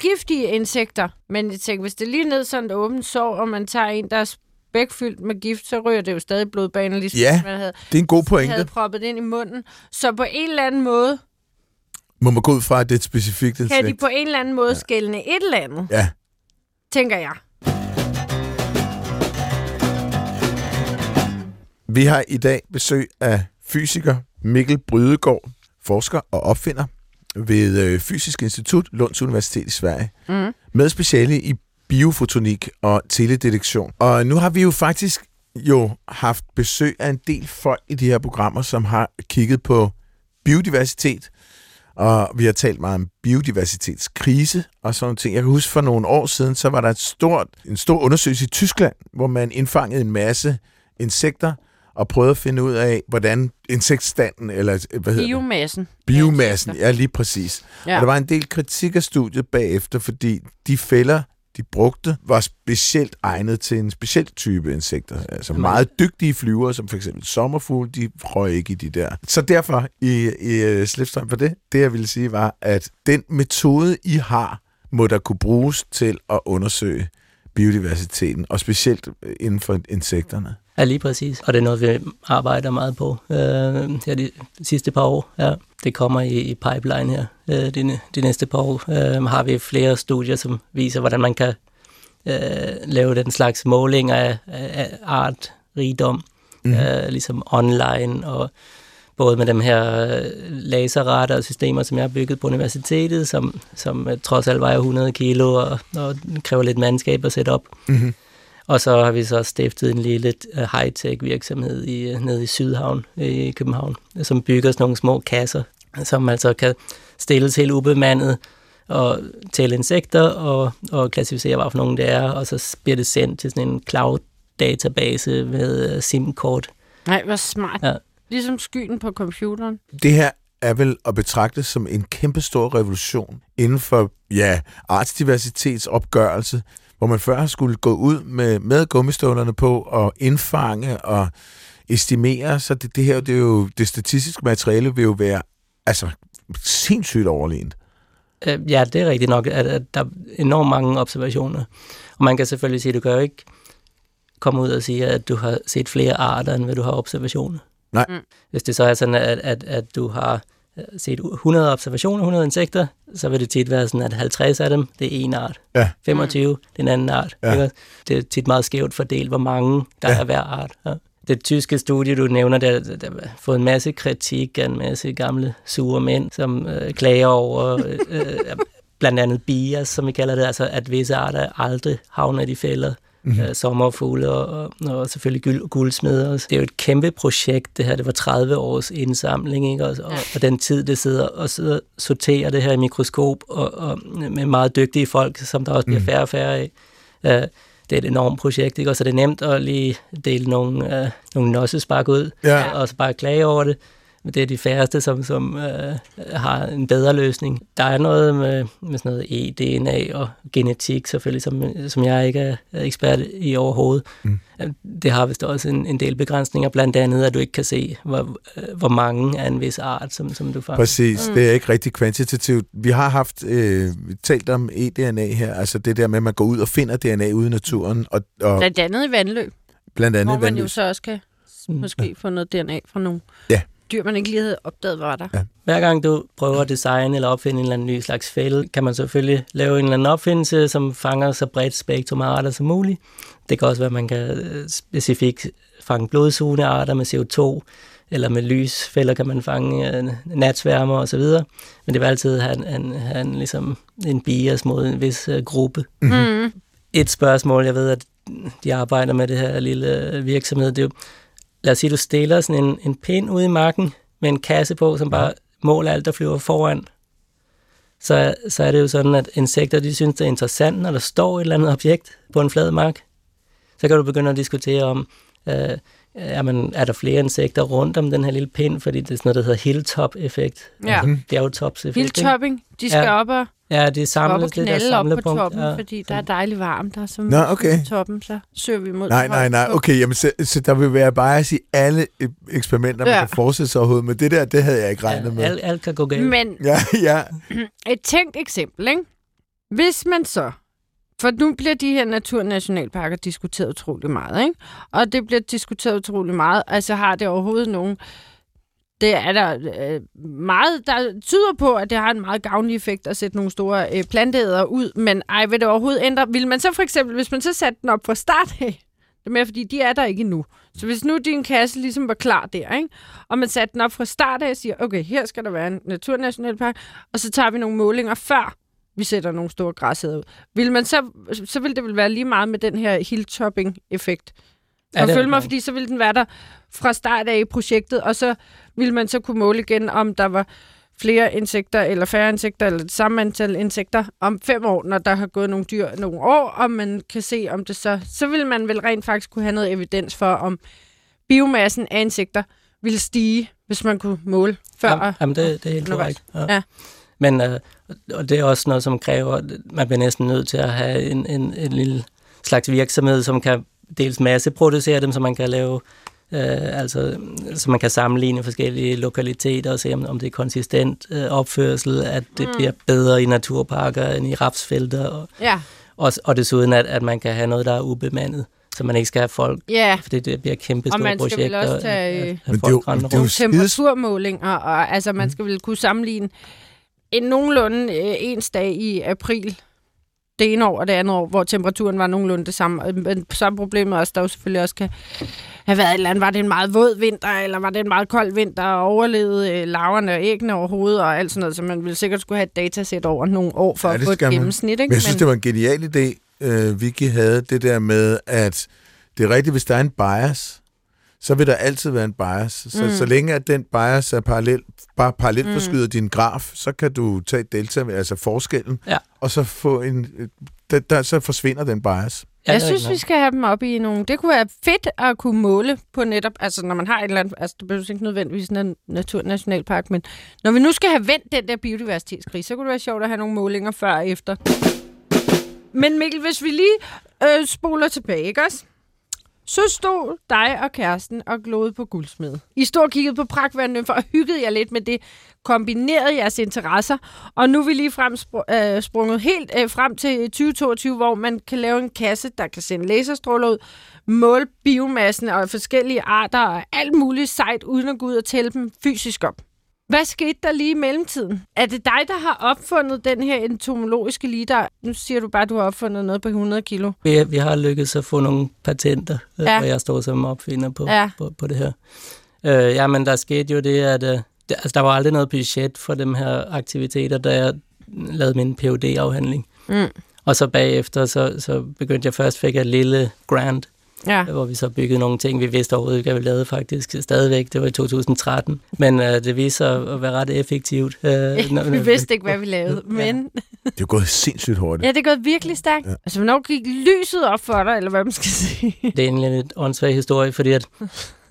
Speaker 3: giftige insekter. Men jeg tænker, hvis det er lige ned sådan et åbent sår, og man tager en, der er spækfyldt med gift, så ryger det jo stadig blodbanen, ligesom
Speaker 2: Ja,
Speaker 3: man havde,
Speaker 2: Det er en god pointe.
Speaker 3: havde proppet ind i munden. Så på en eller anden måde,
Speaker 2: Må man gå ud fra, at det er et specifikt
Speaker 3: kan de
Speaker 2: insekt?
Speaker 3: på en eller anden måde ja. skælne et eller andet,
Speaker 2: Ja.
Speaker 3: tænker jeg.
Speaker 2: Vi har i dag besøg af fysiker Mikkel Brydegaard, forsker og opfinder ved øh, Fysisk Institut, Lunds Universitet i Sverige,
Speaker 3: Mm.
Speaker 2: med speciale i biofotonik og teledetektion. Og nu har vi jo faktisk jo haft besøg af en del folk i de her programmer, som har kigget på biodiversitet, og vi har talt meget om biodiversitetskrise og sådan ting. Jeg kan huske for nogle år siden, så var der et stort, en stor undersøgelse i Tyskland, hvor man indfangede en masse insekter og prøvede at finde ud af, hvordan insektstanden, eller hvad hedder det?
Speaker 3: Biomassen.
Speaker 2: Biomassen, ja lige præcis. Ja.
Speaker 3: Ja.
Speaker 2: Og der var en del kritik af studiet bagefter, fordi de fælder, de brugte, var specielt egnet til en speciel type insekter. Altså meget dygtige flyvere, som for eksempel sommerfugle, de røg ikke i de der. Så derfor, i, i øh, slipstrøm for det, det jeg ville sige var, at den metode, I har, må der kunne bruges til at undersøge biodiversiteten, og specielt øh, inden for insekterne.
Speaker 4: Ja, lige præcis. Og det er noget, vi arbejder meget på øh, her de sidste par år. Ja, det kommer i, i pipeline her øh, de, de næste par år. Øh, har vi flere studier, som viser, hvordan man kan øh, lave den slags måling af, af art, rigdom, mm. øh, ligesom online, og både med dem her laserradar og systemer, som jeg har bygget på universitetet, som, som trods alt vejer 100 kilo og, og kræver lidt mandskab at sætte op. Mm-hmm. Og så har vi så stiftet en lille uh, high-tech virksomhed i, uh, nede i Sydhavn i København, som bygger sådan nogle små kasser, som altså kan stilles helt ubemandet og tælle insekter og, og klassificere, hvad for nogle det er, og så bliver det sendt til sådan en cloud-database med SIM-kort.
Speaker 3: Nej, hvor smart. Ja. Ligesom skyen på computeren.
Speaker 2: Det her er vel at betragte som en kæmpestor revolution inden for ja, artsdiversitetsopgørelse, hvor man før skulle gå ud med, med gummistøvlerne på og indfange og estimere, så det, det her det er jo, det statistiske materiale vil jo være altså, sindssygt overlegent.
Speaker 4: Øh, ja, det er rigtigt nok, at, at der er enormt mange observationer. Og man kan selvfølgelig sige, at du kan jo ikke komme ud og sige, at du har set flere arter, end hvad du har observationer.
Speaker 2: Nej. Mm.
Speaker 4: Hvis det så er sådan, at, at, at du har set 100 observationer, 100 insekter, så vil det tit være sådan, at 50 af dem, det er en art.
Speaker 2: Ja.
Speaker 4: 25, mm. det er en anden art. Ja. Det er tit meget skævt fordelt, hvor mange der ja. er hver art. Ja. Det tyske studie, du nævner, der, der har fået en masse kritik af en masse gamle sure mænd, som øh, klager over øh, øh, blandt andet bias, som vi kalder det, altså at visse arter aldrig havner i de fælder mm-hmm. øh, sommerfugle og, og, selvfølgelig guld, guldsmeder. Det er jo et kæmpe projekt, det her. Det var 30 års indsamling, ikke? Og, og, og den tid, det sidder og sidder sorterer det her i mikroskop, og, og med meget dygtige folk, som der også bliver mm. færre og færre af. Øh, det er et enormt projekt, ikke? Og så er det nemt at lige dele nogle, øh, nogle nossespark ud, ja. og så bare klage over det men det er de færreste, som, som øh, har en bedre løsning. Der er noget med, med sådan noget e-DNA og genetik selvfølgelig, som, som jeg ikke er ekspert i overhovedet. Mm. Det har vist også en, en del begrænsninger, blandt andet, at du ikke kan se, hvor, hvor mange af en vis art, som, som du fanger.
Speaker 2: Præcis, mm. det er ikke rigtig kvantitativt. Vi har haft øh, talt om e-DNA her, altså det der med, at man går ud og finder DNA ude i naturen. Og, og
Speaker 3: blandt andet i vandløb.
Speaker 2: Blandt andet
Speaker 3: hvor
Speaker 2: man vandløb.
Speaker 3: jo så også kan måske få noget DNA fra nogen.
Speaker 2: Ja
Speaker 3: dyr, man ikke lige havde opdaget, var der. Ja.
Speaker 4: Hver gang du prøver at designe eller opfinde en eller anden ny slags fælde, kan man selvfølgelig lave en eller anden opfindelse, som fanger så bredt spektrum af arter som muligt. Det kan også være, at man kan øh, specifikt fange blodsugende arter med CO2, eller med lysfælder kan man fange uh, natsværmer og så videre. Men det vil altid have en, en, have en, ligesom en bias mod en vis uh, gruppe. Mm. Et spørgsmål, jeg ved, at de arbejder med det her lille virksomhed, det er jo, lad os sige, du stiller sådan en, en pind ude i marken med en kasse på, som bare måler alt, der flyver foran, så, så er det jo sådan, at insekter, de synes, det er interessant, når der står et eller andet objekt på en flad mark. Så kan du begynde at diskutere om, øh, er, man, er der flere insekter rundt om den her lille pind, fordi det er sådan noget, der hedder hilltop-effekt.
Speaker 3: Ja. Altså
Speaker 4: bjergtops-effekt.
Speaker 3: Hilltopping, de skal ja. op og
Speaker 4: Ja, det er samlet, op
Speaker 3: det der
Speaker 4: op
Speaker 3: på toppen, ja. fordi der er dejligt varmt der som
Speaker 2: Nå, okay.
Speaker 3: toppen, så søger vi mod
Speaker 2: Nej, nej, nej, okay, jamen, så, så der vil være bare at sige alle eksperimenter, ja. man kan forestille sig overhovedet, men det der, det havde jeg ikke regnet ja, med.
Speaker 4: Alt, alt kan gå galt.
Speaker 3: Men
Speaker 2: ja, ja.
Speaker 3: et tænkt eksempel, ikke? Hvis man så for nu bliver de her naturnationalparker diskuteret utrolig meget, ikke? Og det bliver diskuteret utrolig meget. Altså har det overhovedet nogen det er der øh, meget, der tyder på, at det har en meget gavnlig effekt at sætte nogle store øh, planteæder ud, men ej, vil det overhovedet ændre? Vil man så for eksempel, hvis man så satte den op fra start af, det er mere, fordi de er der ikke endnu. Så hvis nu din kasse ligesom var klar der, ikke? og man satte den op fra start af og siger, okay, her skal der være en naturnationalpark, og så tager vi nogle målinger før vi sætter nogle store græsæder ud. Vil man så, så vil det vel være lige meget med den her hilltopping-effekt. Ja, og følge mig, fordi så ville den være der fra start af i projektet, og så ville man så kunne måle igen, om der var flere insekter eller færre insekter, eller det samme antal insekter om fem år, når der har gået nogle dyr nogle år, og man kan se, om det så... Så vil man vel rent faktisk kunne have noget evidens for, om biomassen af insekter ville stige, hvis man kunne måle før.
Speaker 4: Jamen, jamen det, det er helt korrekt.
Speaker 3: Ja. ja.
Speaker 4: Men øh, og det er også noget, som kræver, at man bliver næsten nødt til at have en, en, en lille slags virksomhed, som kan dels masseproducere dem, så man kan lave Øh, altså, så man kan sammenligne forskellige lokaliteter og se, om, om det er konsistent øh, opførsel, at det mm. bliver bedre i naturparker end i rapsfelter. Og,
Speaker 3: ja.
Speaker 4: og, og desuden, at, at man kan have noget, der er ubemandet. så man ikke skal have folk,
Speaker 3: Ja,
Speaker 4: fordi det bliver kæmpe
Speaker 3: Og
Speaker 4: store
Speaker 3: man skal vel
Speaker 4: projekter.
Speaker 3: også tage,
Speaker 4: at- at
Speaker 2: Men det er jo- det er jo
Speaker 3: temperaturmålinger, og altså man skal vel kunne sammenligne en nogenlunde øh, ens dag i april det ene år og det andet år, hvor temperaturen var nogenlunde det samme. Og- Men er problemet også, der jo selvfølgelig også kan have været et eller andet. Var det en meget våd vinter, eller var det en meget kold vinter, og overlevede øh, laverne og æggene overhovedet, og alt sådan noget, så man ville sikkert skulle have et datasæt over nogle år for
Speaker 2: Ja,
Speaker 3: at få et
Speaker 2: man.
Speaker 3: gennemsnit. Ikke?
Speaker 2: Men jeg synes, det var en genial idé, øh, Vicky havde, det der med, at det er rigtigt, hvis der er en bias, så vil der altid være en bias. Så, mm. så længe at den bias er parallel, bare parallelt mm. forskyder din graf, så kan du tage delta, altså forskellen,
Speaker 4: Ja.
Speaker 2: og så få en, der, der, så forsvinder den bias.
Speaker 3: Jeg synes, vi skal have dem op i nogle... Det kunne være fedt at kunne måle på netop... Altså, når man har et eller andet... Altså, det behøver ikke nødvendigvis en naturnationalpark, men når vi nu skal have vendt den der biodiversitetskrise, så kunne det være sjovt at have nogle målinger før og efter. Men Mikkel, hvis vi lige øh, spoler tilbage, ikke også? Så stod dig og kæresten og glodede på guldsmed. I stod og kiggede på pragtværende for hyggede jer lidt med det, kombinerede jeres interesser, og nu er vi lige frem spr- øh, sprunget helt øh, frem til 2022, hvor man kan lave en kasse, der kan sende laserstråler ud, måle biomassen og forskellige arter og alt muligt sejt, uden at gå ud og tælle dem fysisk op. Hvad skete der lige i mellemtiden? Er det dig, der har opfundet den her entomologiske liter? Nu siger du bare, at du har opfundet noget på 100 kilo.
Speaker 4: Vi, vi har lykkedes at få nogle patenter,
Speaker 3: Ja.
Speaker 4: ja. og jeg står som opfinder på,
Speaker 3: Ja.
Speaker 4: på, på det her. Øh, ja, men der skete jo det, at øh, det, altså, der var aldrig noget budget for de her aktiviteter, da jeg lavede min phd afhandling
Speaker 3: Mm.
Speaker 4: Og så bagefter, så, så begyndte jeg først, fik jeg et lille grant,
Speaker 3: Ja.
Speaker 4: hvor vi så byggede nogle ting, vi vidste overhovedet ikke, at vi lavede faktisk stadigvæk. Det var i 2013. Men øh, det viste sig at være ret effektivt. Øh, når-
Speaker 3: vi vidste ikke, hvad vi lavede, men
Speaker 2: Det er gået sindssygt hurtigt.
Speaker 3: ja, det er gået virkelig stærkt. Ja. Altså, hvornår gik lyset op for dig, eller hvad man skal sige?
Speaker 4: Det er egentlig en lidt åndssvag historie, fordi at,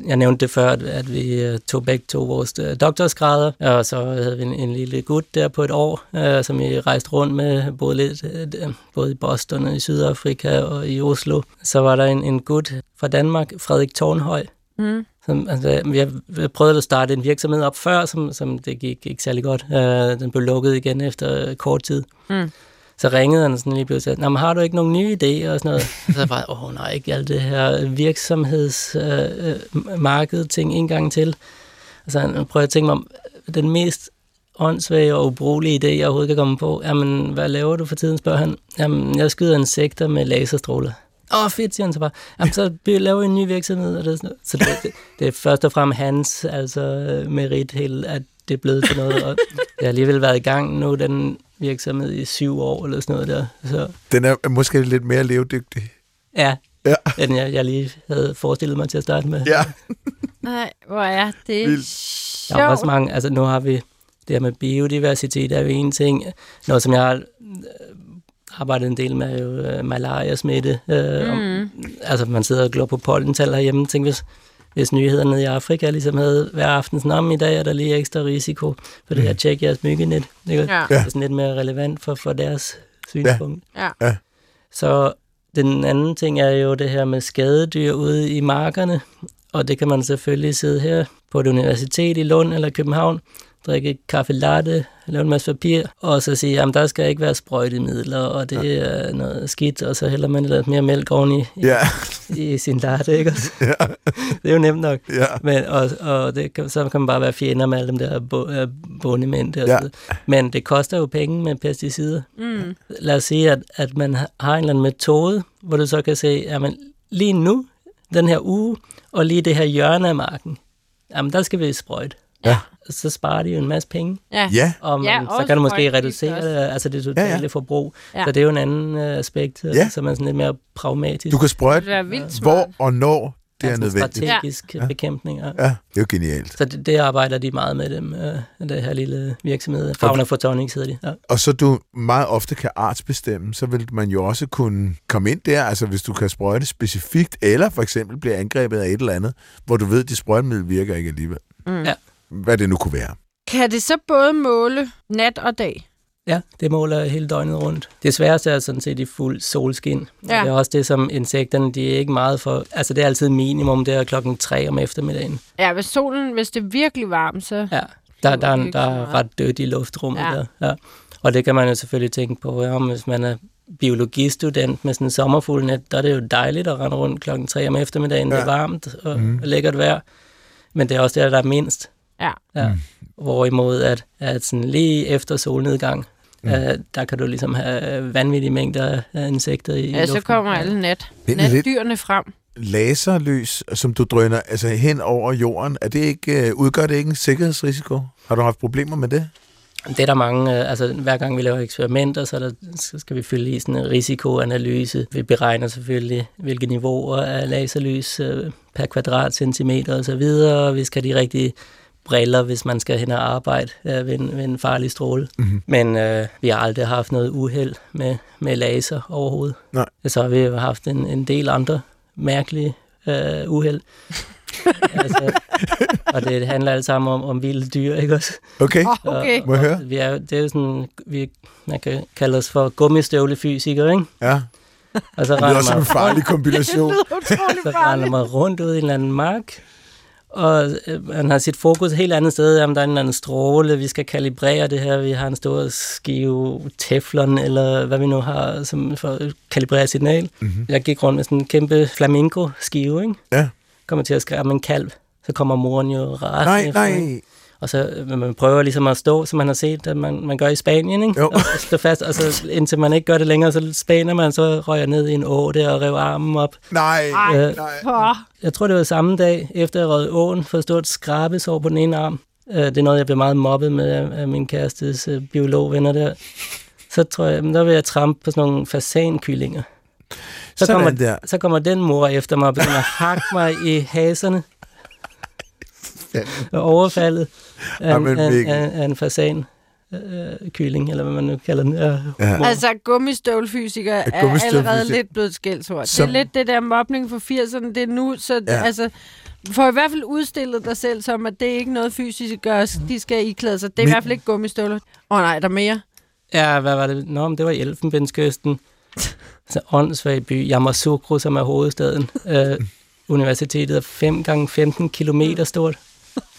Speaker 4: jeg nævnte det før, at, at vi uh, tog begge to vores uh, doktorsgrader, og så havde vi en, en lille gut der på et år, uh, som vi rejste rundt med, både, lidt, uh, både i Boston og i Sydafrika og i Oslo. Så var der en, en gut fra Danmark, Frederik Tornhøj,
Speaker 3: Mm.
Speaker 4: som, altså, vi har prøvet at starte en virksomhed op før, som, som det gik ikke særlig godt. Uh, den blev lukket igen efter kort tid.
Speaker 3: Mm.
Speaker 4: Så ringede han sådan lige pludselig, Nå, men har du ikke nogen nye idéer og sådan noget? Og så var jeg, åh nej, ikke alt det her virksomhedsmarked øh, ting en gang til. Og så han jeg at tænke mig om, den mest åndssvage og ubrugelige idé, jeg overhovedet kan komme på. Jamen, hvad laver du for tiden, spørger han. Jamen, jeg skyder insekter med laserstråler. Åh, oh, fedt, siger han så bare. Jamen, så laver vi en ny virksomhed. Og det sådan. Så det, det, det, er først og fremmest hans altså, øh, merit, helt, at det er blevet til noget. Og jeg har alligevel været i gang nu, den virksomhed i syv år, eller sådan noget der. Så
Speaker 2: Den er måske lidt mere levedygtig.
Speaker 4: ja,
Speaker 2: Ja.
Speaker 4: end jeg, jeg lige havde forestillet mig til at starte med.
Speaker 2: Ja.
Speaker 3: Nej, hvor er det
Speaker 2: Vildt.
Speaker 4: Der er også mange, altså nu har vi det her med biodiversitet, er jo en ting. Noget, som jeg har øh, arbejdet en del med, er jo øh, malaria-smitte. Øh, mm. Altså man sidder og glor på pollental herhjemme. Tænk, hvis, hvis nyhederne i Afrika ligesom havde hver aften sådan, om i dag er der lige ekstra risiko for det her, tjek jeres myggenet. Ikke?
Speaker 3: Ja.
Speaker 4: Det er sådan lidt mere relevant for, for deres synspunkt.
Speaker 3: Ja.
Speaker 2: Ja.
Speaker 4: Så den anden ting er jo det her med skadedyr ude i markerne, og det kan man selvfølgelig sidde her på et universitet i Lund eller København, drikke kaffe latte, lave en masse papir, og så sige, jamen der skal ikke være sprøjtemidler, og det er noget skidt, og så hælder man lidt mere mælk oven i,
Speaker 2: Ja.
Speaker 4: i, i sin latte, ikke? Ja. det er jo nemt nok.
Speaker 2: Ja.
Speaker 4: Men, og, og det kan, så kan man bare være fjender med alle dem der bo, øh, bondemænd der.
Speaker 2: Ja.
Speaker 4: Ja. Men det koster jo penge med pesticider.
Speaker 3: Mm.
Speaker 4: Lad os sige, at, at man har en eller anden metode, hvor du så kan se, jamen lige nu, den her uge, og lige det her hjørne af marken, jamen der skal vi sprøjte.
Speaker 2: Ja.
Speaker 4: Så sparer de jo en masse penge,
Speaker 3: Ja.
Speaker 2: Ja.
Speaker 4: og man,
Speaker 3: Ja,
Speaker 4: så kan du måske reducere
Speaker 3: også.
Speaker 4: det, altså det totale
Speaker 2: Ja,
Speaker 4: ja, forbrug.
Speaker 3: Ja.
Speaker 4: Så det er jo en anden uh, aspekt,
Speaker 2: Ja.
Speaker 4: ja. som er sådan lidt mere pragmatisk.
Speaker 2: Du kan sprøjte, hvor og når det er
Speaker 4: altså
Speaker 2: nødvendigt.
Speaker 4: Strategisk ja. bekæmpning. Ja.
Speaker 2: Ja, det er jo genialt.
Speaker 4: Så det, det arbejder de meget med dem, øh, det her lille virksomhed. Fauna Photonics hedder de. Ja.
Speaker 2: Og så du meget ofte kan artsbestemme, så vil man jo også kunne komme ind der, altså hvis du kan sprøjte specifikt, eller for eksempel blive angrebet af et eller andet, hvor du ved, at dit sprøjtemiddel virker ikke alligevel.
Speaker 3: Mm.
Speaker 4: Ja.
Speaker 2: Hvad det nu kunne være.
Speaker 3: Kan det så både måle nat og dag?
Speaker 4: Ja, det måler hele døgnet rundt. Det sværeste er sådan set i fuld solskin.
Speaker 3: Ja.
Speaker 4: Ja. Det er også det, som insekterne, de er ikke meget for... Altså, det er altid minimum, det er klokken 3 om eftermiddagen.
Speaker 3: Ja, hvis solen, hvis det er virkelig varmt, så...
Speaker 4: Ja, der, der, er, der
Speaker 3: så
Speaker 4: er ret dødt i luftrummet
Speaker 3: Ja.
Speaker 4: der. Ja. Og det kan man jo selvfølgelig tænke på, ja, om hvis man er biologistudent med sådan en sommerfuglnet, der er det jo dejligt at rende rundt klokken 3 om eftermiddagen. Ja. Det er varmt og mm. lækkert vejr. Men det er også der, der er mindst.
Speaker 3: Ja.
Speaker 4: ja. Mm. Hvorimod, at, at sådan lige efter solnedgang, mm. uh, der kan du ligesom have vanvittige mængder af insekter i
Speaker 3: Ja, så kommer alle nat. Natdyrene frem.
Speaker 2: Laserlys, som du drøner altså hen over jorden, er det ikke, uh, udgør det ikke en sikkerhedsrisiko? Har du haft problemer med det?
Speaker 4: Det er der mange, øh, altså hver gang vi laver eksperimenter, så, der, så skal vi følge i sådan en risikoanalyse. Vi beregner selvfølgelig, hvilke niveauer af laserlys øh, per kvadratcentimeter og så videre. Vi skal de rigtige briller, hvis man skal hen og arbejde øh, ved, en, ved en farlig stråle. Mm-hmm. Men øh, vi har aldrig haft noget uheld med, med laser overhovedet.
Speaker 2: Nej.
Speaker 4: Så har vi haft en, en del andre mærkelige øh, uheld. altså, og det handler alt sammen om, om vilde dyr, ikke også?
Speaker 2: Okay,
Speaker 3: oh, okay.
Speaker 2: Og, Må jeg høre?
Speaker 4: Vi er, det er jo sådan, vi, man kan kalde os for gummistøvlefysikere, ikke?
Speaker 2: Ja.
Speaker 4: Og så
Speaker 2: det er også en farlig kombination.
Speaker 3: så
Speaker 4: render man rundt ud i en eller anden mark, og øh, man har sit fokus helt andet sted, om der er en eller anden stråle, vi skal kalibrere det her, vi har en stor skive teflon, eller hvad vi nu har, som for at kalibrere signal. Mm-hmm. Jeg gik rundt med sådan en kæmpe flamingo-skive, ikke?
Speaker 2: Ja
Speaker 4: kommer til at skræmme en kalv, så kommer moren jo ret
Speaker 2: Nej,
Speaker 4: efter,
Speaker 2: nej.
Speaker 4: Og så man prøver ligesom at stå, som man har set, at man, man gør i Spanien, ikke?
Speaker 2: Jo.
Speaker 4: Og stå fast, og så indtil man ikke gør det længere, så spaner man, så røger ned i en å der og rev armen op.
Speaker 2: Nej,
Speaker 3: øh, nej.
Speaker 4: Jeg tror, det var samme dag, efter jeg røg åen, for at stå et skrabesår på den ene arm. Øh, det er noget, jeg blev meget mobbet med af, af min kærestes øh, biologvenner der. Så tror jeg, der vil jeg trampe på sådan nogle fasankyllinger. Så kommer,
Speaker 2: der.
Speaker 4: så kommer den mor efter mig og begynder at hakke mig i haserne. Og overfaldet af,
Speaker 2: Jamen,
Speaker 4: af, af, af en fasan øh, kylling, eller hvad man nu kalder den. Ja.
Speaker 2: Ja.
Speaker 3: Altså, gummistøvlefysiker er allerede lidt blevet skældsord. Det
Speaker 2: Som-
Speaker 3: er lidt det der mobning for 80'erne, det er nu, så
Speaker 2: Ja.
Speaker 3: altså, får i hvert fald udstillet dig selv som, at det er ikke noget fysisk gør, de skal iklæde sig. Det er
Speaker 2: Men-
Speaker 3: i hvert fald ikke gummistøvler. Åh oh, nej, der er mere.
Speaker 4: ja, hvad var det? Nå, men det var i Elfenbenskysten. Så åndssvag by. Yamoussoukro, som er hovedstaden. Øh, universitetet er 5 gange 15 kilometer stort.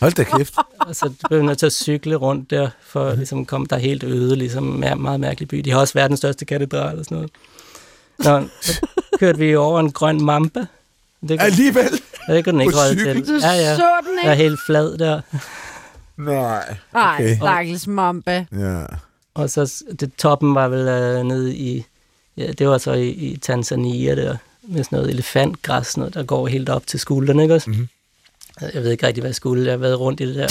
Speaker 2: Hold da kæft.
Speaker 4: Og så blev vi nødt til at cykle rundt der, for at ligesom komme der er helt øde, ligesom mær- meget mærkelig by. De har også verdens største katedral og sådan noget. Nå, så kørte vi over en grøn mamba. Det kunne,
Speaker 2: Alligevel.
Speaker 4: det kunne den ikke holde til.
Speaker 3: Du
Speaker 4: Ja, ja.
Speaker 3: så den
Speaker 4: Jeg er
Speaker 3: ikke?
Speaker 4: helt flad der.
Speaker 2: Nej.
Speaker 3: Nej,
Speaker 2: Okay.
Speaker 3: stakkels mamba.
Speaker 2: Ja.
Speaker 4: Og så det, toppen var vel øh, nede i, ja, det var så i, i Tanzania der, med sådan noget elefantgræs, noget, der går helt op til skuldrene, ikke også?
Speaker 2: Mhm.
Speaker 4: Jeg ved ikke rigtig, hvad jeg skulle. Jeg har været rundt i det der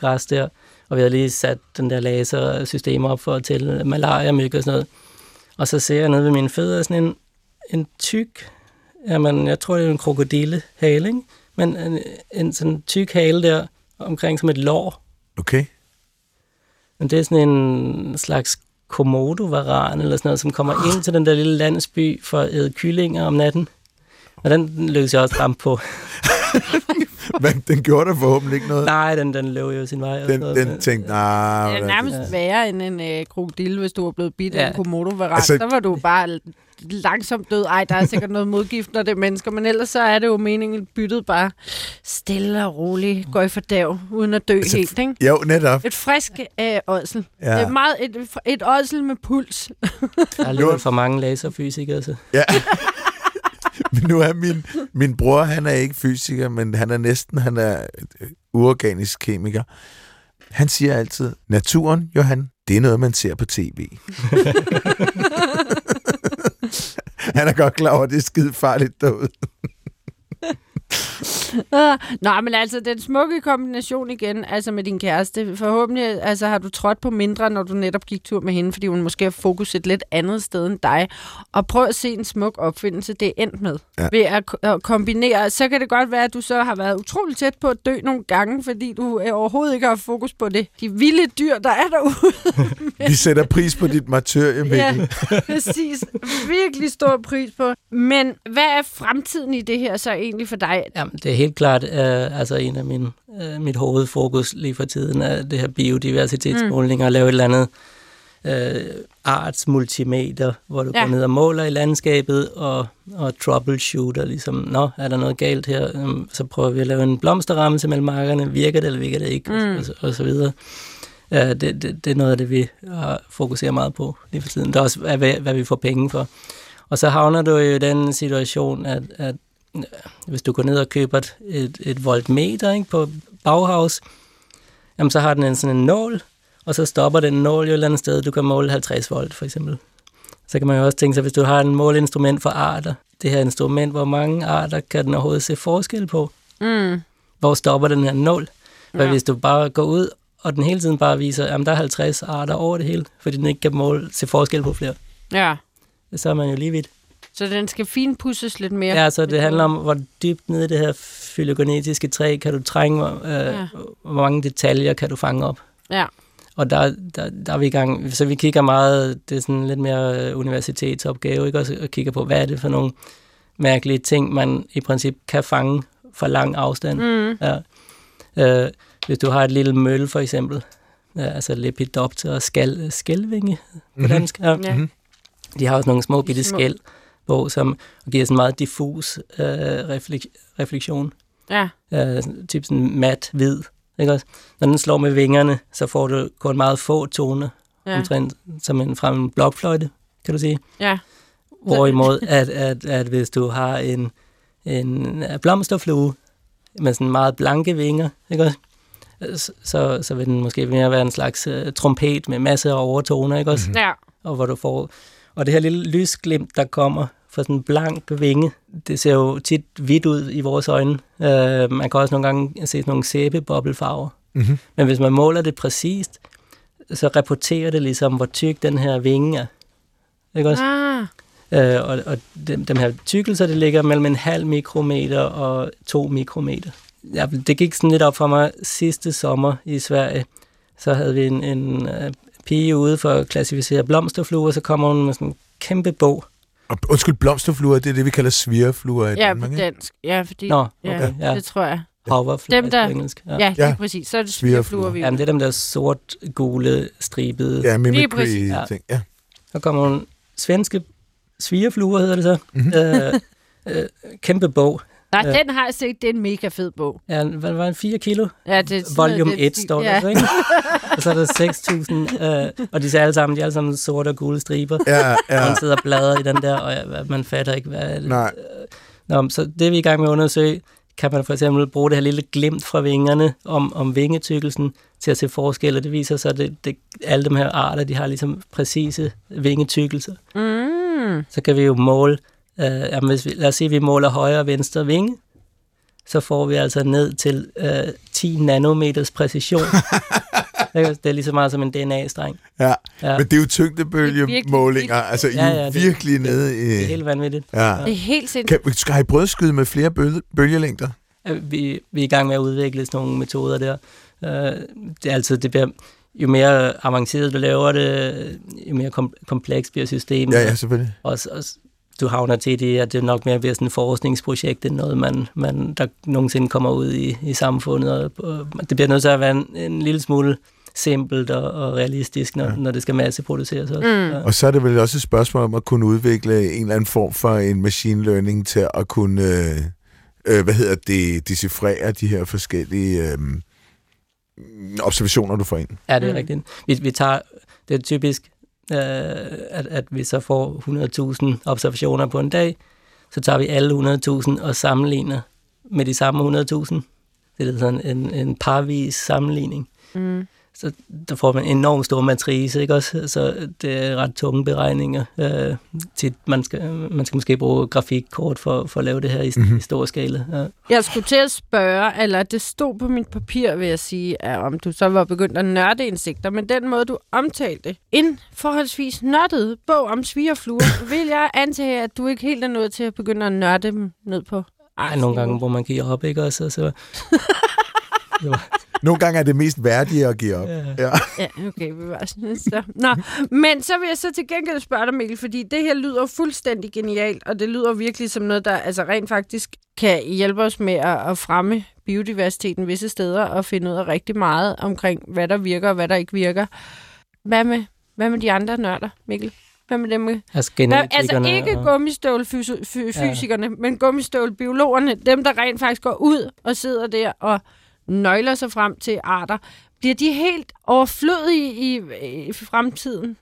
Speaker 4: græs der, og vi har lige sat den der lasersystem op for at tælle malaria, myg og sådan noget. Og så ser jeg nede ved mine fødder sådan en, en tyk, jamen, jeg tror, det er en krokodillehale, ikke? Men en, en sådan tyk hale der, omkring som et lår.
Speaker 2: Okay.
Speaker 4: Men det er sådan en slags komodovaran eller sådan noget, som kommer ind til den der lille landsby for at æde kyllinger om natten. Og den lykkedes jeg også ramt på.
Speaker 2: Men den gjorde der forhåbentlig ikke noget.
Speaker 4: Nej, den, den løb jo sin vej.
Speaker 2: Den,
Speaker 4: noget,
Speaker 2: den
Speaker 4: men-
Speaker 2: tænkte, nej.
Speaker 3: Det er nærmest værre end en øh, krokodille, hvis du var blevet bidt af
Speaker 4: Ja.
Speaker 3: en komodo
Speaker 2: Altså-
Speaker 3: Så var du bare langsomt død. Ej, der er sikkert noget modgift, når det er mennesker, men ellers så er det jo meningen, at byttet bare stille og roligt går i fordav, uden at dø
Speaker 2: Altså,
Speaker 3: helt, ikke?
Speaker 2: Jo, netop.
Speaker 3: Et frisk øh, ådsel.
Speaker 2: Ja.
Speaker 3: Ja. Det er meget et, et ådsel med puls.
Speaker 4: Der er alligevel for mange laserfysikere, så.
Speaker 2: Ja. Nu er min, min bror, han er ikke fysiker, men han er næsten, han er øh, uorganisk kemiker. Han siger altid, naturen, Johan, det er noget, man ser på tv. han er godt klar over, at det er skide farligt derude.
Speaker 3: Nå, men altså, den smukke kombination igen, altså med din kæreste. Forhåbentlig altså, har du trådt på mindre, når du netop gik tur med hende, fordi hun måske har fokus et lidt andet sted end dig. Og prøv at se en smuk opfindelse, det er endt med.
Speaker 2: Ja.
Speaker 3: Ved at, at kombinere, så kan det godt være, at du så har været utrolig tæt på at dø nogle gange, fordi du øh, overhovedet ikke har fokus på det. De vilde dyr, der er derude.
Speaker 2: Vi sætter pris på dit martyrie, Mikkel.
Speaker 3: Ja, præcis. Virkelig stor pris på. Men hvad er fremtiden i det her så egentlig for dig?
Speaker 4: Jamen, det helt klart øh, altså en af min, øh, mit hovedfokus lige for tiden, er det her biodiversitetsmåling, mm. at lave et eller andet øh, artsmultimeter, hvor du ja. Går ned og måler i landskabet og, og troubleshooter, ligesom, nå, er der noget galt her? Øhm, Så prøver vi at lave en blomsterramme til mellem markerne, virker det eller virker det ikke, mm. og, så- og så videre. Ja, det, det, det er noget af det, vi uh, fokuserer meget på lige for tiden. Det er også, hvad, hvad, vi får penge for. Og så havner du jo i den situation, at, at øh, hvis du går ned og køber et, et, et voltmeter ikke, på Bauhaus, jamen så har den en sådan en nål, og så stopper den nål jo et eller andet sted. Du kan måle 50 volt, for eksempel. Så kan man jo også tænke sig, hvis du har en måleinstrument for arter, det her instrument, hvor mange arter kan den overhovedet se forskel på?
Speaker 3: Mm.
Speaker 4: Hvor stopper den her nål? For
Speaker 3: Ja.
Speaker 4: hvis du bare går ud, og den hele tiden bare viser, at der er 50 arter over det hele, fordi den ikke kan måle, se forskel på flere,
Speaker 3: Ja.
Speaker 4: så er man jo lige vidt.
Speaker 3: Så den skal finpudses lidt mere.
Speaker 4: Ja, så det handler om, hvor dybt nede i det her fylogenetiske træ kan du trænge, øh,
Speaker 3: Ja.
Speaker 4: hvor mange detaljer kan du fange op.
Speaker 3: Ja.
Speaker 4: Og der, der, der er vi i gang, så vi kigger meget, det er sådan lidt mere universitetsopgave, ikke? Også at kigge på, hvad er det for nogle mærkelige ting, man i princip kan fange for lang afstand.
Speaker 3: Mm.
Speaker 4: Ja. Øh, hvis du har et lille møl for eksempel, ja, altså lepidopter og skal, skælvinge på
Speaker 2: Mhm.
Speaker 4: dansk, ja.
Speaker 3: Ja.
Speaker 4: de har også nogle små bitte skæl på, som giver sådan meget diffus øh, reflek- refleksion.
Speaker 3: Ja.
Speaker 4: Øh, typ sådan mat, hvid. Ikke også? Når den slår med vingerne, så får du kun meget få toner,
Speaker 3: Ja.
Speaker 4: omtrent som en, fra en blokfløjte, kan du sige.
Speaker 3: Ja.
Speaker 4: Hvorimod, at, at, at hvis du har en, en blomsterflue med sådan meget blanke vinger, ikke også? Så, så, vil den måske mere være en slags uh, trompet med masser af overtoner, ikke også?
Speaker 3: Ja.
Speaker 4: Og hvor du får... Og det her lille lysglimt, der kommer fra sådan en blank vinge, det ser jo tit hvidt ud i vores øjne. Uh, man kan også nogle gange se sådan nogle sæbebobbelfarver.
Speaker 2: Mhm.
Speaker 4: Men hvis man måler det præcist, så rapporterer det ligesom, hvor tyk den her vinge er. Ikke også?
Speaker 3: Ah.
Speaker 4: Øh, og og dem, dem her tykkelser, det ligger mellem en halv mikrometer og to mikrometer. Ja, det gik sådan lidt op for mig sidste sommer i Sverige. Så havde vi en, en uh, pige ude for at klassificere blomsterfluer, så kommer hun med sådan en kæmpe bog.
Speaker 2: Og, undskyld, blomsterfluer, det er det, vi kalder svirfluer i
Speaker 3: Ja,
Speaker 2: Danmark,
Speaker 3: på
Speaker 2: ikke?
Speaker 3: dansk. Ja, fordi...
Speaker 4: Nå,
Speaker 3: ja,
Speaker 4: okay, ja.
Speaker 3: det tror jeg.
Speaker 4: Hoverflies
Speaker 3: Dem, der-
Speaker 4: på engelsk. Ja.
Speaker 3: Ja,
Speaker 2: Ja.
Speaker 3: lige præcis. Så er det
Speaker 2: svirfluer,
Speaker 3: vi
Speaker 4: Jamen, det er dem der sort-gule stribede.
Speaker 2: Ja, mimicry
Speaker 4: ja.
Speaker 2: ting. Ja.
Speaker 4: Så kommer hun svenske svirefluer, hedder det så.
Speaker 2: Mhm.
Speaker 4: Mm-hmm. Øh, øh, kæmpe bog.
Speaker 3: Nej,
Speaker 4: Ja.
Speaker 3: den har jeg set. Det er en mega fed bog.
Speaker 4: Ja, hvad var det? 4 kilo?
Speaker 3: Ja, det er
Speaker 4: Volume
Speaker 3: det-
Speaker 4: 1 står der,
Speaker 3: ja.
Speaker 4: ikke? og så er der 6.000, øh, og de er alle sammen, de er alle sammen sorte og gule striber.
Speaker 2: Ja,
Speaker 4: Ja.
Speaker 2: ja.
Speaker 4: Man sidder og bladrer i den der, og ja, man fatter ikke, hvad er det.
Speaker 2: Nej.
Speaker 4: Nå, men så det er vi i gang med at undersøge. Kan man for eksempel bruge det her lille glimt fra vingerne om, om vingetykkelsen til at se forskel, og det viser sig, at det, det, alle de her arter, de har ligesom præcise vingetykkelser.
Speaker 3: Mm.
Speaker 4: Så kan vi jo måle, øh, jamen hvis vi, lad os sige, at vi måler højre og venstre vinge, så får vi altså ned til øh, 10 nanometers præcision. Det er lige så meget som en DNA-streng.
Speaker 2: ja.
Speaker 4: Ja.
Speaker 2: Men det er jo
Speaker 3: Det er
Speaker 2: tyngdebølgemålinger. Altså, I
Speaker 4: Ja,
Speaker 2: er
Speaker 4: ja, det-
Speaker 2: virkelig nede
Speaker 4: Det er
Speaker 2: i...
Speaker 4: helt vanvittigt.
Speaker 2: Ja.
Speaker 3: Det er helt sindssygt.
Speaker 2: Kan, skal I prøve at skyde med flere bølge, bølgelængder?
Speaker 4: Vi, vi er i gang med at udvikle sådan nogle metoder der. Øh, det er altid, det bliver, jo mere avanceret du laver det, jo mere kom, komplekst bliver systemet.
Speaker 2: Ja, ja, selvfølgelig.
Speaker 4: Og, og du havner til det, at det nok mere bliver sådan et forskningsprojekt, end noget, man, man, der nogensinde kommer ud i, i samfundet. Og, og det bliver nødt til at være en, en lille smule simpelt og, og realistisk, når,
Speaker 2: Ja.
Speaker 4: når det skal masseproduceres også.
Speaker 3: Mm.
Speaker 4: Ja.
Speaker 2: Og så er det vel også et spørgsmål om at kunne udvikle en eller anden form for en machine learning til at kunne, øh, øh, hvad hedder det, decifrere de her forskellige øh, observationer, du får ind.
Speaker 4: Ja, det er
Speaker 3: mm.
Speaker 4: rigtigt. Vi, vi tager, det er typisk, øh, at, at vi så får 100.000 observationer på en dag, så tager vi alle 100.000 og sammenligner med de samme 100.000. Det er sådan en, en parvis sammenligning.
Speaker 3: Mm.
Speaker 4: Så der får man en enormt stor matrice, ikke også? Så det er ret tunge beregninger. Øh, tit, man, skal, man skal måske bruge grafikkort for, for at lave det her i,
Speaker 2: Mhm.
Speaker 4: mm-hmm. i stor skala. Ja.
Speaker 3: Jeg skulle til at spørge, eller det stod på mit papir, vil jeg sige, at om du så var begyndt at nørde insekter, men den måde, du omtalte en forholdsvis nørdet bog om svigerfluer, vil jeg antage, at du ikke helt er nået til at begynde at nørde dem ned på
Speaker 4: Ej, nogle gange, hvor man giver op, ikke også? Så, så,
Speaker 2: Nogle gange er det mest værdige at give op.
Speaker 4: ja.
Speaker 2: Ja.
Speaker 3: Ja, okay, vi var sådan så. Nå, men så vil jeg så til gengæld spørge dig, Mikkel, fordi det her lyder fuldstændig genialt, og det lyder virkelig som noget, der altså rent faktisk kan hjælpe os med at, at fremme biodiversiteten visse steder og finde ud af rigtig meget omkring, hvad der virker og hvad der ikke virker. Hvad med, hvad med de andre nørder, Mikkel? Hvad med dem?
Speaker 4: Altså,
Speaker 3: Hvad, altså ikke
Speaker 4: og-
Speaker 3: gummistøvlfysikerne, men gummistøvlbiologerne, dem der rent faktisk går ud og sidder der og nøgler sig frem til arter. bliver de helt overflødige i, i fremtiden?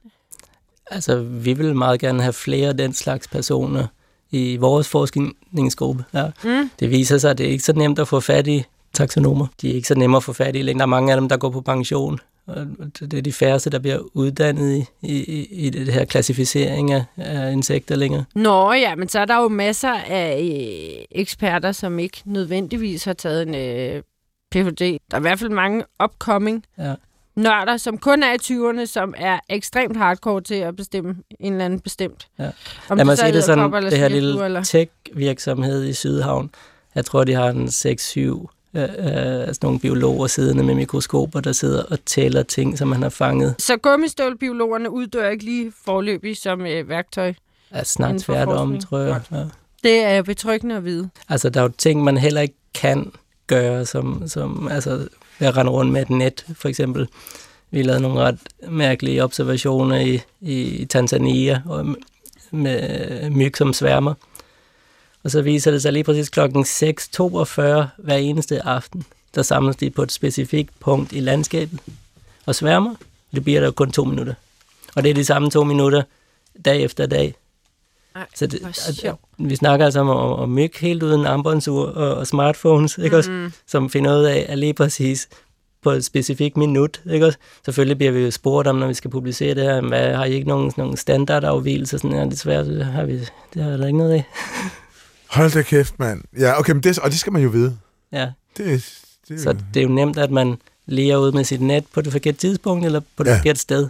Speaker 4: Altså, vi vil meget gerne have flere af den slags personer i vores forskningsgruppe. Ja.
Speaker 3: Mm.
Speaker 4: Det viser sig, at det er ikke så nemt at få fat i taxonomer. De er ikke så nemme at få fat i længere. Der er mange af dem, der går på pension. Og det er de færreste, der bliver uddannet i, i, i det her klassificering af, af insekter længere.
Speaker 3: Nå ja, men så er der jo masser af øh, eksperter, som ikke nødvendigvis har taget en øh, Ph.D. Der er i hvert fald mange upcoming
Speaker 4: Ja.
Speaker 3: nørder, som kun er i 20'erne, som er ekstremt hardcore til at bestemme en eller anden bestemt.
Speaker 4: Ja.
Speaker 3: Om
Speaker 4: Lad mig sige det sådan, det her lille tech-virksomhed i Sydhavn, jeg tror, de har en 6-7 øh, øh, altså nogle biologer siddende med mikroskoper, der sidder og tæller ting, som man har fanget.
Speaker 3: Så gummistøvlebiologerne uddør ikke lige forløbig som øh, værktøj.
Speaker 4: Er snart tværtom, tror jeg. Ja.
Speaker 3: Det er betryggende at vide.
Speaker 4: Altså, der er jo ting, man heller ikke kan gøre, som, som altså, jeg rende rundt med et net, for eksempel. Vi lavede nogle ret mærkelige observationer i, i Tanzania og med myg som sværmer. Og så viser det sig lige præcis klokken 6.42 hver eneste aften, der samles de på et specifikt punkt i landskabet og sværmer. Det bliver der kun to minutter. Og det er de samme to minutter dag efter dag.
Speaker 3: Ej,
Speaker 4: Så det, at- at vi snakker altså om, om, om myg helt uden armbåndsur og, og smartphones, ikke også?
Speaker 3: Mhm.
Speaker 4: Som finder ud af, at lige præcis på et specifikt minut, ikke også? Selvfølgelig bliver vi jo spurgt om, når vi skal publicere det her, hvad, har I ikke nogen, nogen standardafvielser? Sådan, ja, desværre det har vi, det har der ikke noget af.
Speaker 2: Hold da kæft, mand. Ja, okay, men det, og det skal man jo vide.
Speaker 4: Ja,
Speaker 2: Det, det,
Speaker 4: så det er jo nemt, at man lige er ude med sit net på det forkerte tidspunkt, eller på det
Speaker 2: Ja.
Speaker 4: forkerte sted,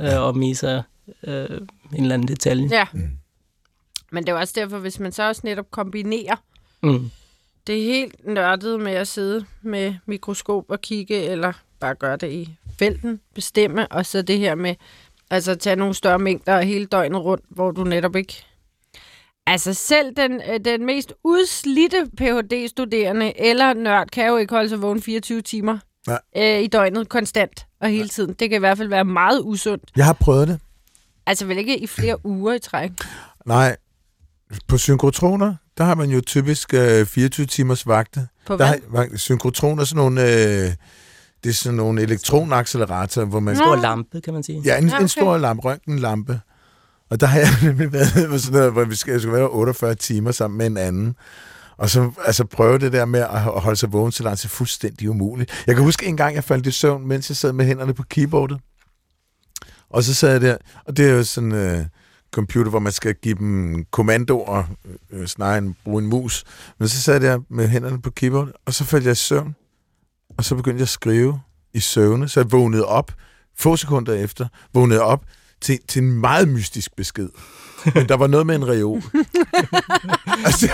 Speaker 4: øh, og misser øh, en eller anden detalje.
Speaker 3: Ja.
Speaker 2: Mm.
Speaker 3: Men det er jo også derfor, hvis man så også netop kombinerer
Speaker 4: Mm.
Speaker 3: det er helt nørdet med at sidde med mikroskop og kigge, eller bare gøre det i felten, bestemme, og så det her med altså tage nogle større mængder hele døgnet rundt, hvor du netop ikke... Altså selv den, øh, den mest udslidte Ph.D.-studerende eller nørd kan jo ikke holde sig vågen 24 timer
Speaker 2: Nej.
Speaker 3: øh, i døgnet konstant og hele tiden. Det kan i hvert fald være meget usundt.
Speaker 2: Jeg har prøvet det.
Speaker 3: Altså vel ikke i flere uger i træk.
Speaker 2: Nej, på synkrotroner, der har man jo typisk øh, 24 timers vagte.
Speaker 3: På
Speaker 2: Der
Speaker 3: hvad?
Speaker 2: har, vagt- synkrotroner er sådan nogle, øh, det er sådan nogle elektronacceleratorer, hvor man...
Speaker 3: Nå.
Speaker 4: Stor lampe, kan man sige.
Speaker 2: Ja, en,
Speaker 3: Ja, okay.
Speaker 2: en stor lampe, røntgenlampe. Og der har jeg nemlig været på sådan noget, hvor vi skal, jeg skal være 48 timer sammen med en anden. Og så altså, prøve det der med at holde sig vågen så langt, det er fuldstændig umuligt. Jeg kan huske en gang, jeg faldt i søvn, mens jeg sad med hænderne på keyboardet. Og så sad jeg der, og det er jo sådan en øh, computer, hvor man skal give dem kommandoer, øh, øh, snarere end bruge en mus. Men så sad jeg med hænderne på keyboardet, og så faldt jeg i søvn. Og så begyndte jeg at skrive i søvne, så jeg vågnede op få sekunder efter, vågnede op til, til en meget mystisk besked. Men der var noget med en reol. altså,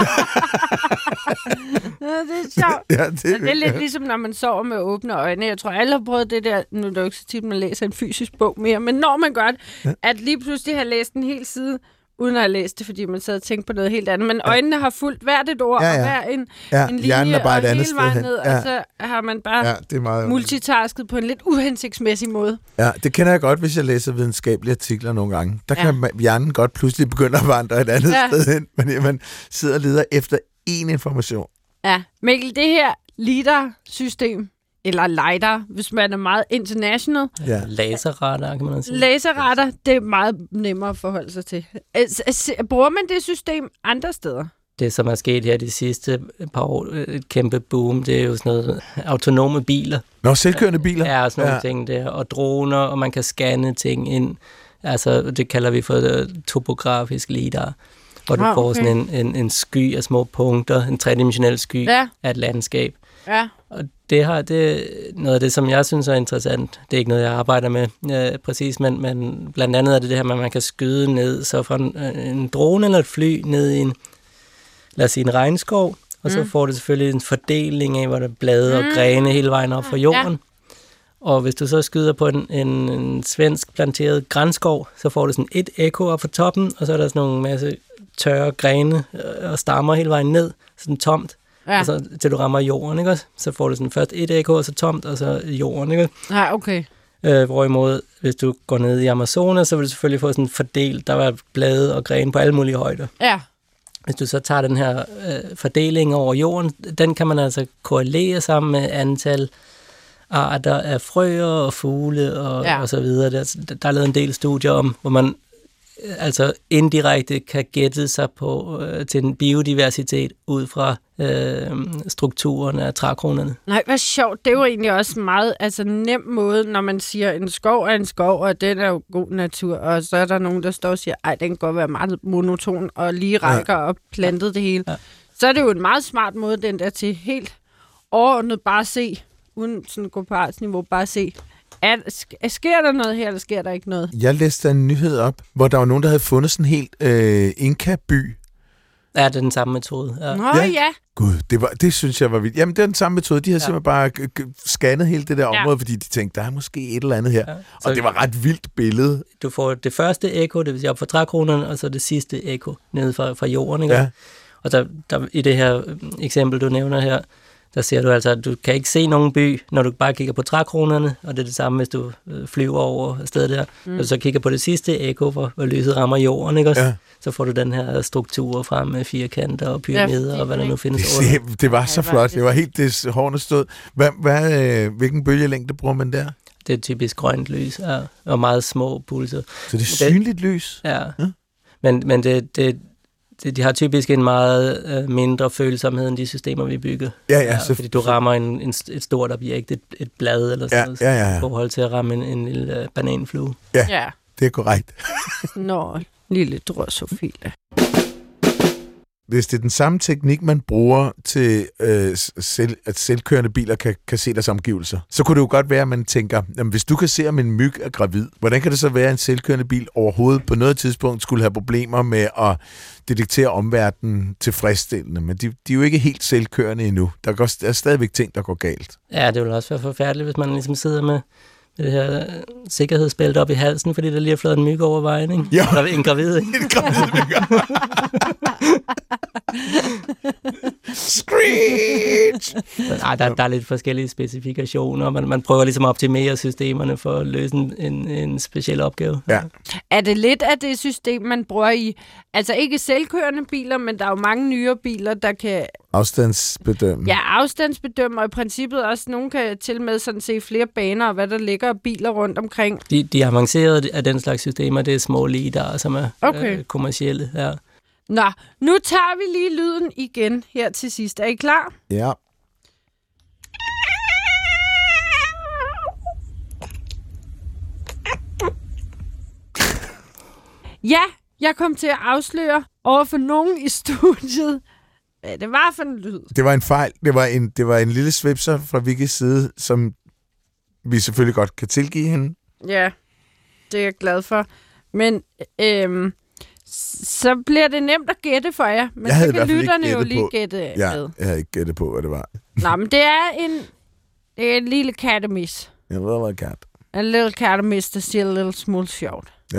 Speaker 3: Ja, det er sjovt.
Speaker 2: ja, det,
Speaker 3: Det er lidt ligesom, når man sover med åbne øjne. Jeg tror, alle har prøvet det der. Nu er det jo ikke så tit, man læser en fysisk bog mere. Men når man gør det, at lige pludselig har læst en hel side, uden at have læst det, fordi man sad og tænkte på noget helt andet. Men øjnene har fulgt hvert et ord,
Speaker 2: Ja,
Speaker 3: og
Speaker 2: ja.
Speaker 3: hver en,
Speaker 2: ja,
Speaker 3: en linje,
Speaker 2: er bare
Speaker 3: og
Speaker 2: et andet
Speaker 3: hele vejen
Speaker 2: hen.
Speaker 3: ned,
Speaker 2: Ja,
Speaker 3: og så har man bare
Speaker 2: ja, det er meget
Speaker 3: multitasket på en lidt uhensigtsmæssig måde.
Speaker 2: Ja, det kender jeg godt, hvis jeg læser videnskabelige artikler nogle gange. Der
Speaker 3: Ja.
Speaker 2: kan man- hjernen godt pludselig begynde at vandre et andet
Speaker 3: Ja.
Speaker 2: ja. sted hen, men man sidder og leder efter én information.
Speaker 3: Ja, Mikkel, det her LIDAR-system, eller LIDAR, hvis man er meget international,
Speaker 2: Ja.
Speaker 4: Laserradar, kan man sige.
Speaker 3: laserretter, det er meget nemmere at forholde sig til. Altså, altså, Bruger man det system andre steder?
Speaker 4: det, som er sket her de sidste par år, øh, et kæmpe boom, det er jo sådan noget autonome biler.
Speaker 2: Nå, selvkørende biler.
Speaker 4: Ja, og sådan nogle
Speaker 2: Ja.
Speaker 4: ting der, og droner, og man kan scanne ting ind. Altså, det kalder vi for øh, topografisk lidar, hvor du
Speaker 3: Ah,
Speaker 4: får
Speaker 3: okay.
Speaker 4: sådan en, en, en sky af små punkter, en tredimensionel sky
Speaker 3: Ja,
Speaker 4: af et landskab.
Speaker 3: ja.
Speaker 4: Det har det er noget af det, som jeg synes er interessant. Det er ikke noget, jeg arbejder med øh, præcis, men, men blandt andet er det det her med, at man kan skyde ned, så fra en, en drone eller et fly ned i en, lad os sige, en regnskov, og så
Speaker 3: Mm.
Speaker 4: får det selvfølgelig en fordeling af, hvor der er blade og
Speaker 3: Mm.
Speaker 4: grene hele vejen op fra
Speaker 3: Ja.
Speaker 4: jorden. Og hvis du så skyder på en, en, en svensk planteret grænskov, så får du sådan et ekko op fra toppen, og så er der sådan nogle masse tørre grene øh, og stammer hele vejen ned, sådan tomt
Speaker 3: ja.
Speaker 4: ja. og så til du rammer jorden, ikke? Så får du sådan først et ekko, og så tomt, og så jorden, ikke?
Speaker 3: Nej, okay.
Speaker 4: Øh, hvorimod, hvis du går ned i Amazonas, så vil du selvfølgelig få sådan fordelt, der var blade og grene på alle mulige højder.
Speaker 3: Ja,
Speaker 4: Hvis du så tager den her øh, fordeling over jorden, den kan man altså korrelere sammen med antal arter af frøer og fugle og,
Speaker 3: Ja.
Speaker 4: ja. og så videre. Der, der er lavet en del studier om, hvor man altså indirekte kan gætte sig på øh, til en biodiversitet ud fra øh, strukturen af trækronerne.
Speaker 3: Nej, hvad sjovt. Det er jo egentlig også meget altså, nem måde, når man siger, en skov er en skov, og den er jo god natur. Og så er der nogen, der står og siger, ej, den kan godt være meget monoton og lige rækker ja. og plantet det hele. Ja. Så er det jo en meget smart måde, den der til helt overordnet bare at se, uden sådan gå på artsniveau, bare at se, er, sk- sker der noget her, eller sker der ikke noget?
Speaker 2: Jeg læste en nyhed op, hvor der var nogen, der havde fundet sådan en helt øh, Inka-by.
Speaker 4: Er det den samme metode? Ja.
Speaker 3: Nå
Speaker 2: Ja.
Speaker 3: ja, ja.
Speaker 2: Gud, det, var, det synes jeg var vildt. Jamen, det er den samme metode. De har ja.
Speaker 4: Ja.
Speaker 2: simpelthen bare g- g- scannet hele det der
Speaker 3: Ja.
Speaker 2: område, fordi de tænkte, der er måske et eller andet her. Ja.
Speaker 4: Ja.
Speaker 2: Og det var ret vildt billede.
Speaker 4: Du får det første ekko, det vil sige op fra trækronerne, og så det sidste ekko nede fra, fra jorden. Ikke?
Speaker 2: Ja.
Speaker 4: Og der, der, i det her øh, eksempel, du nævner her, der ser du altså, at du kan ikke se nogen by, når du bare kigger på trækronerne, og det er det samme, hvis du øh, flyver over stedet der. Mm. Når du så kigger på det sidste ekko, hvor, hvor lyset rammer jorden, ikke også?
Speaker 2: Ja.
Speaker 4: så får du den her struktur frem med firkanter og pyramider,
Speaker 3: Ja,
Speaker 4: og hvad der nu
Speaker 2: Det,
Speaker 4: findes
Speaker 2: det, det var så flot.
Speaker 3: det
Speaker 2: Det var helt det hårene stod. Hvad, hvad, øh, hvilken bølgelængde bruger man der?
Speaker 4: Det er typisk grønt lys, ja, og meget små pulser.
Speaker 2: Så det er synligt lys?
Speaker 4: Ja.
Speaker 2: Ja.
Speaker 4: Men, men det, det, det, de har typisk en meget øh, mindre følsomhed end de systemer, vi bygger.
Speaker 2: Ja, ja. så,
Speaker 4: fordi du rammer en, en, et stort objekt, et, et blad eller sådan
Speaker 2: ja,
Speaker 4: noget,
Speaker 2: ja, ja,
Speaker 4: i
Speaker 2: ja.
Speaker 4: forhold til at ramme en, en lille øh, bananflue.
Speaker 3: Ja.
Speaker 2: Det er korrekt.
Speaker 3: Nå, lille drosofile.
Speaker 2: Hvis det er den samme teknik, man bruger til, øh, selv, at selvkørende biler kan, kan se deres omgivelser, så kunne det jo godt være, at man tænker, jamen, hvis du kan se, om en myg er gravid, hvordan kan det så være, at en selvkørende bil overhovedet på noget tidspunkt skulle have problemer med at detektere omverdenen tilfredsstillende? Men de, de er jo ikke helt selvkørende endnu. Der, går, der er stadigvæk ting, der går galt.
Speaker 4: Ja, det vil også være forfærdeligt, hvis man ligesom sidder med med det her øh, sikkerhedsbælte op i halsen, fordi der lige er flået en myg over vejen, ikke?
Speaker 2: Ja.
Speaker 4: Der er en gravid, ikke?
Speaker 2: En gravid myg. Screech!
Speaker 4: Nej, der, der er lidt forskellige specifikationer. Man, man prøver ligesom at optimere systemerne for at løse en, en, en speciel opgave.
Speaker 2: Ja.
Speaker 3: Er det lidt af det system, man bruger i, altså ikke selvkørende biler, men der er jo mange nyere biler, der kan
Speaker 2: Afstandsbedømme.
Speaker 3: ja, afstandsbedømme, og i princippet også, nogen kan til med sådan se flere baner, og hvad der ligger af biler rundt omkring.
Speaker 4: De, de avancerede af den slags systemer, det er små lidar, som er
Speaker 3: Okay.
Speaker 4: øh, kommercielle. Ja.
Speaker 3: Nå, nu tager vi lige lyden igen her til sidst. Er I klar?
Speaker 2: ja.
Speaker 3: Ja, jeg kom til at afsløre over for nogen i studiet, hvad det var for en lyd.
Speaker 2: Det var en fejl. Det var en, det var en lille svipser fra Vickys side, som vi selvfølgelig godt kan tilgive hende.
Speaker 3: Ja, det er jeg glad for. Men øhm, så bliver det nemt at gætte for jer. Men
Speaker 2: Jeg
Speaker 3: så kan lytterne jo lige
Speaker 2: på-
Speaker 3: gætte
Speaker 2: Ja,
Speaker 3: med.
Speaker 2: jeg havde ikke gættet på, hvad det var.
Speaker 3: Nå, men det er en, det er en lille kattemis.
Speaker 2: Ved, hvad kat.
Speaker 3: En lille kattemis, der siger en lille smule sjovt.
Speaker 2: Ja,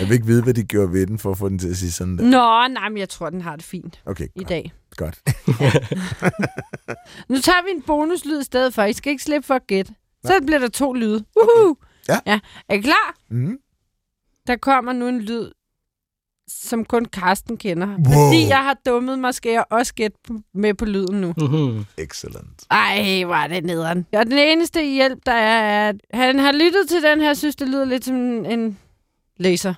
Speaker 2: jeg vil ikke vide, hvad de gjorde ved den, for at få den til at sige sådan der.
Speaker 3: Nå, nej, men jeg tror, den har det fint
Speaker 2: Okay,
Speaker 3: i dag.
Speaker 2: godt.
Speaker 3: Nu tager vi en bonuslyd i stedet for. I skal ikke slippe for at gætte. Så bliver der to lyde. Woohoo!
Speaker 2: Ja.
Speaker 3: ja. Er I klar?
Speaker 2: Mm.
Speaker 3: Der kommer nu en lyd, som kun Karsten kender.
Speaker 2: Wow.
Speaker 3: Fordi jeg har dummet mig, skal jeg også gætte med på lyden nu.
Speaker 4: Mm-hmm.
Speaker 2: Excellent.
Speaker 3: Ej, hvor er det nederen. Og den eneste hjælp, der er, er, at han har lyttet til den her, synes, det lyder lidt som en, en laser.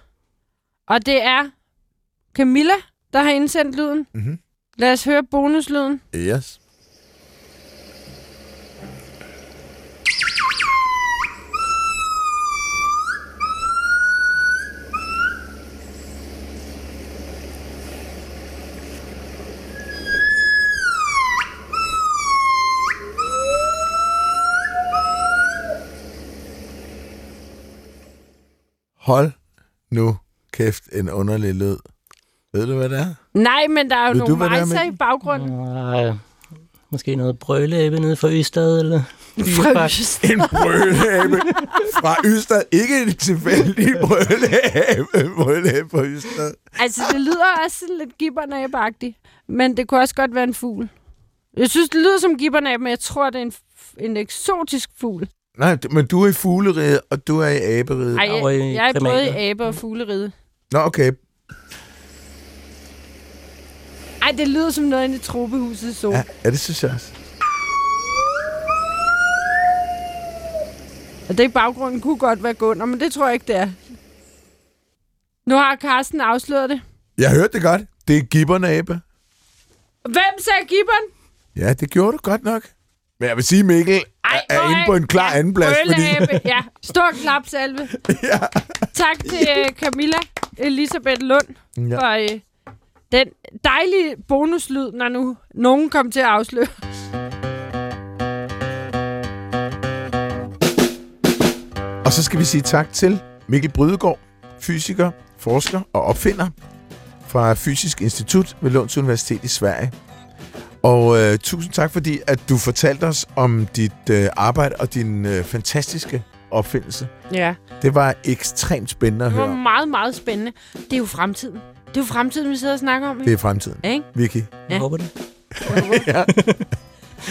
Speaker 3: Og det er Camilla, der har indsendt lyden.
Speaker 2: Mm-hmm.
Speaker 3: Lad os høre bonuslyden.
Speaker 2: Yes. Hold nu kæft en underlig lyd. Ved du, hvad det er?
Speaker 3: Nej, men der er jo
Speaker 2: Ved du,
Speaker 3: nogle
Speaker 2: hvad det er,
Speaker 3: majser i baggrunden.
Speaker 4: Nej, måske noget brølæbe nede for Ystad, eller?
Speaker 3: Frøs.
Speaker 2: En brølæbe fra Ystad. Ikke en tilfældig brølæbe. brølæbe fra Ystad.
Speaker 3: Altså, det lyder også sådan lidt gibbernæbeagtigt. Men det kunne også godt være en fugl. Jeg synes, det lyder som gibbernæb, men jeg tror, det er en, en eksotisk fugl.
Speaker 2: Nej, men du er i fugleriget, og du er i aberiget.
Speaker 3: Ej,
Speaker 4: over
Speaker 3: jeg, jeg er både i abe- og fugleride.
Speaker 2: Nå, okay.
Speaker 3: Ej, det lyder som noget inde i tropehuset så.
Speaker 2: Ja, ja, det synes jeg også.
Speaker 3: Og det i baggrunden kunne godt være Gunnar, men det tror jeg ikke, det er. Nu har Carsten afsløret det.
Speaker 2: Jeg hørte det godt. Det er gibbernæbe.
Speaker 3: Hvem sagde gibberen?
Speaker 2: Ja, det gjorde du godt nok. Men jeg vil sige, Mikkel
Speaker 3: Ej,
Speaker 2: er, er inde på en klar
Speaker 3: ja,
Speaker 2: andenplads, fordi...
Speaker 3: Ja, stor klap, Salve.
Speaker 2: ja.
Speaker 3: Tak til uh, Camilla Elisabeth Lund
Speaker 2: Ja.
Speaker 3: for uh, den dejlige bonuslyd, når nu nogen kom til at afsløre.
Speaker 2: Og så skal vi sige tak til Mikkel Brydegaard, fysiker, forsker og opfinder fra Fysisk Institut ved Lunds Universitet i Sverige. Og øh, tusind tak, fordi at du fortalte os om dit øh, arbejde og din øh, fantastiske opfindelse.
Speaker 3: Ja,
Speaker 2: Det var ekstremt spændende at
Speaker 3: det
Speaker 2: høre
Speaker 3: var
Speaker 2: om.
Speaker 3: meget, meget spændende. Det er jo fremtiden. Det er jo fremtiden, vi sidder og snakker om.
Speaker 2: Det er fremtiden.
Speaker 3: Ja, ikke?
Speaker 2: Vicky.
Speaker 4: Jeg
Speaker 3: Ja.
Speaker 4: håber det.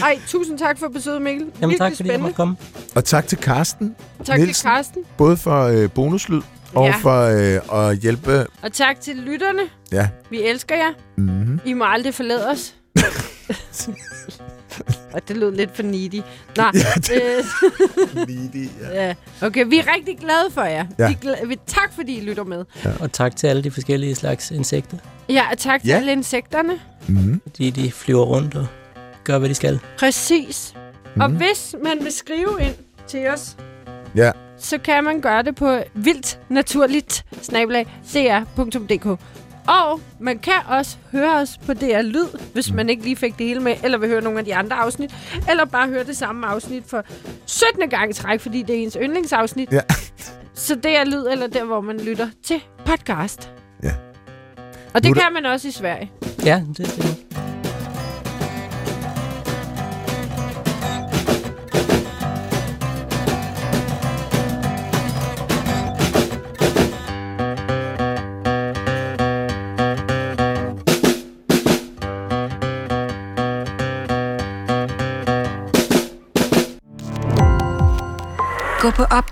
Speaker 3: Ej, tusind tak for besøget, Mikkel.
Speaker 4: Jamen
Speaker 3: Virkelig
Speaker 4: tak, fordi jeg
Speaker 3: spændende.
Speaker 4: måtte komme.
Speaker 2: Og tak til Karsten,
Speaker 3: Tak
Speaker 2: Nielsen.
Speaker 3: til Karsten.
Speaker 2: både for øh, bonuslyd og
Speaker 3: Ja.
Speaker 2: for øh, at hjælpe.
Speaker 3: Og tak til lytterne.
Speaker 2: Ja.
Speaker 3: Vi elsker jer.
Speaker 2: Mm-hmm.
Speaker 3: I må aldrig forlade os. Og det lød lidt for needy. Nå,
Speaker 2: Ja, det-
Speaker 3: øh,
Speaker 2: Needy, ja.
Speaker 3: ja. okay, vi er rigtig glade for jer.
Speaker 2: Ja.
Speaker 3: Vi er gla- vi, tak, fordi I lytter med.
Speaker 4: Og tak til alle de forskellige slags insekter.
Speaker 3: Ja, og tak til
Speaker 2: Ja.
Speaker 3: alle insekterne.
Speaker 2: Mm-hmm.
Speaker 4: Fordi de flyver rundt og gør, hvad de skal.
Speaker 3: Præcis. Mm. Og
Speaker 2: Mhm.
Speaker 3: hvis man vil skrive ind til os,
Speaker 2: Ja.
Speaker 3: så kan man gøre det på vildt naturligt dr.dk. Og man kan også høre os på DR Lyd, hvis man ikke lige fik det hele med, eller vil høre nogle af de andre afsnit, eller bare høre det samme afsnit for 17. gang i træk, fordi det er ens yndlingsafsnit.
Speaker 2: Ja.
Speaker 3: Så DR Lyd, eller der, hvor man lytter til podcast.
Speaker 2: Ja.
Speaker 3: Og det
Speaker 2: er
Speaker 3: kan man også i Sverige.
Speaker 4: Ja, det stemmer.
Speaker 5: Gå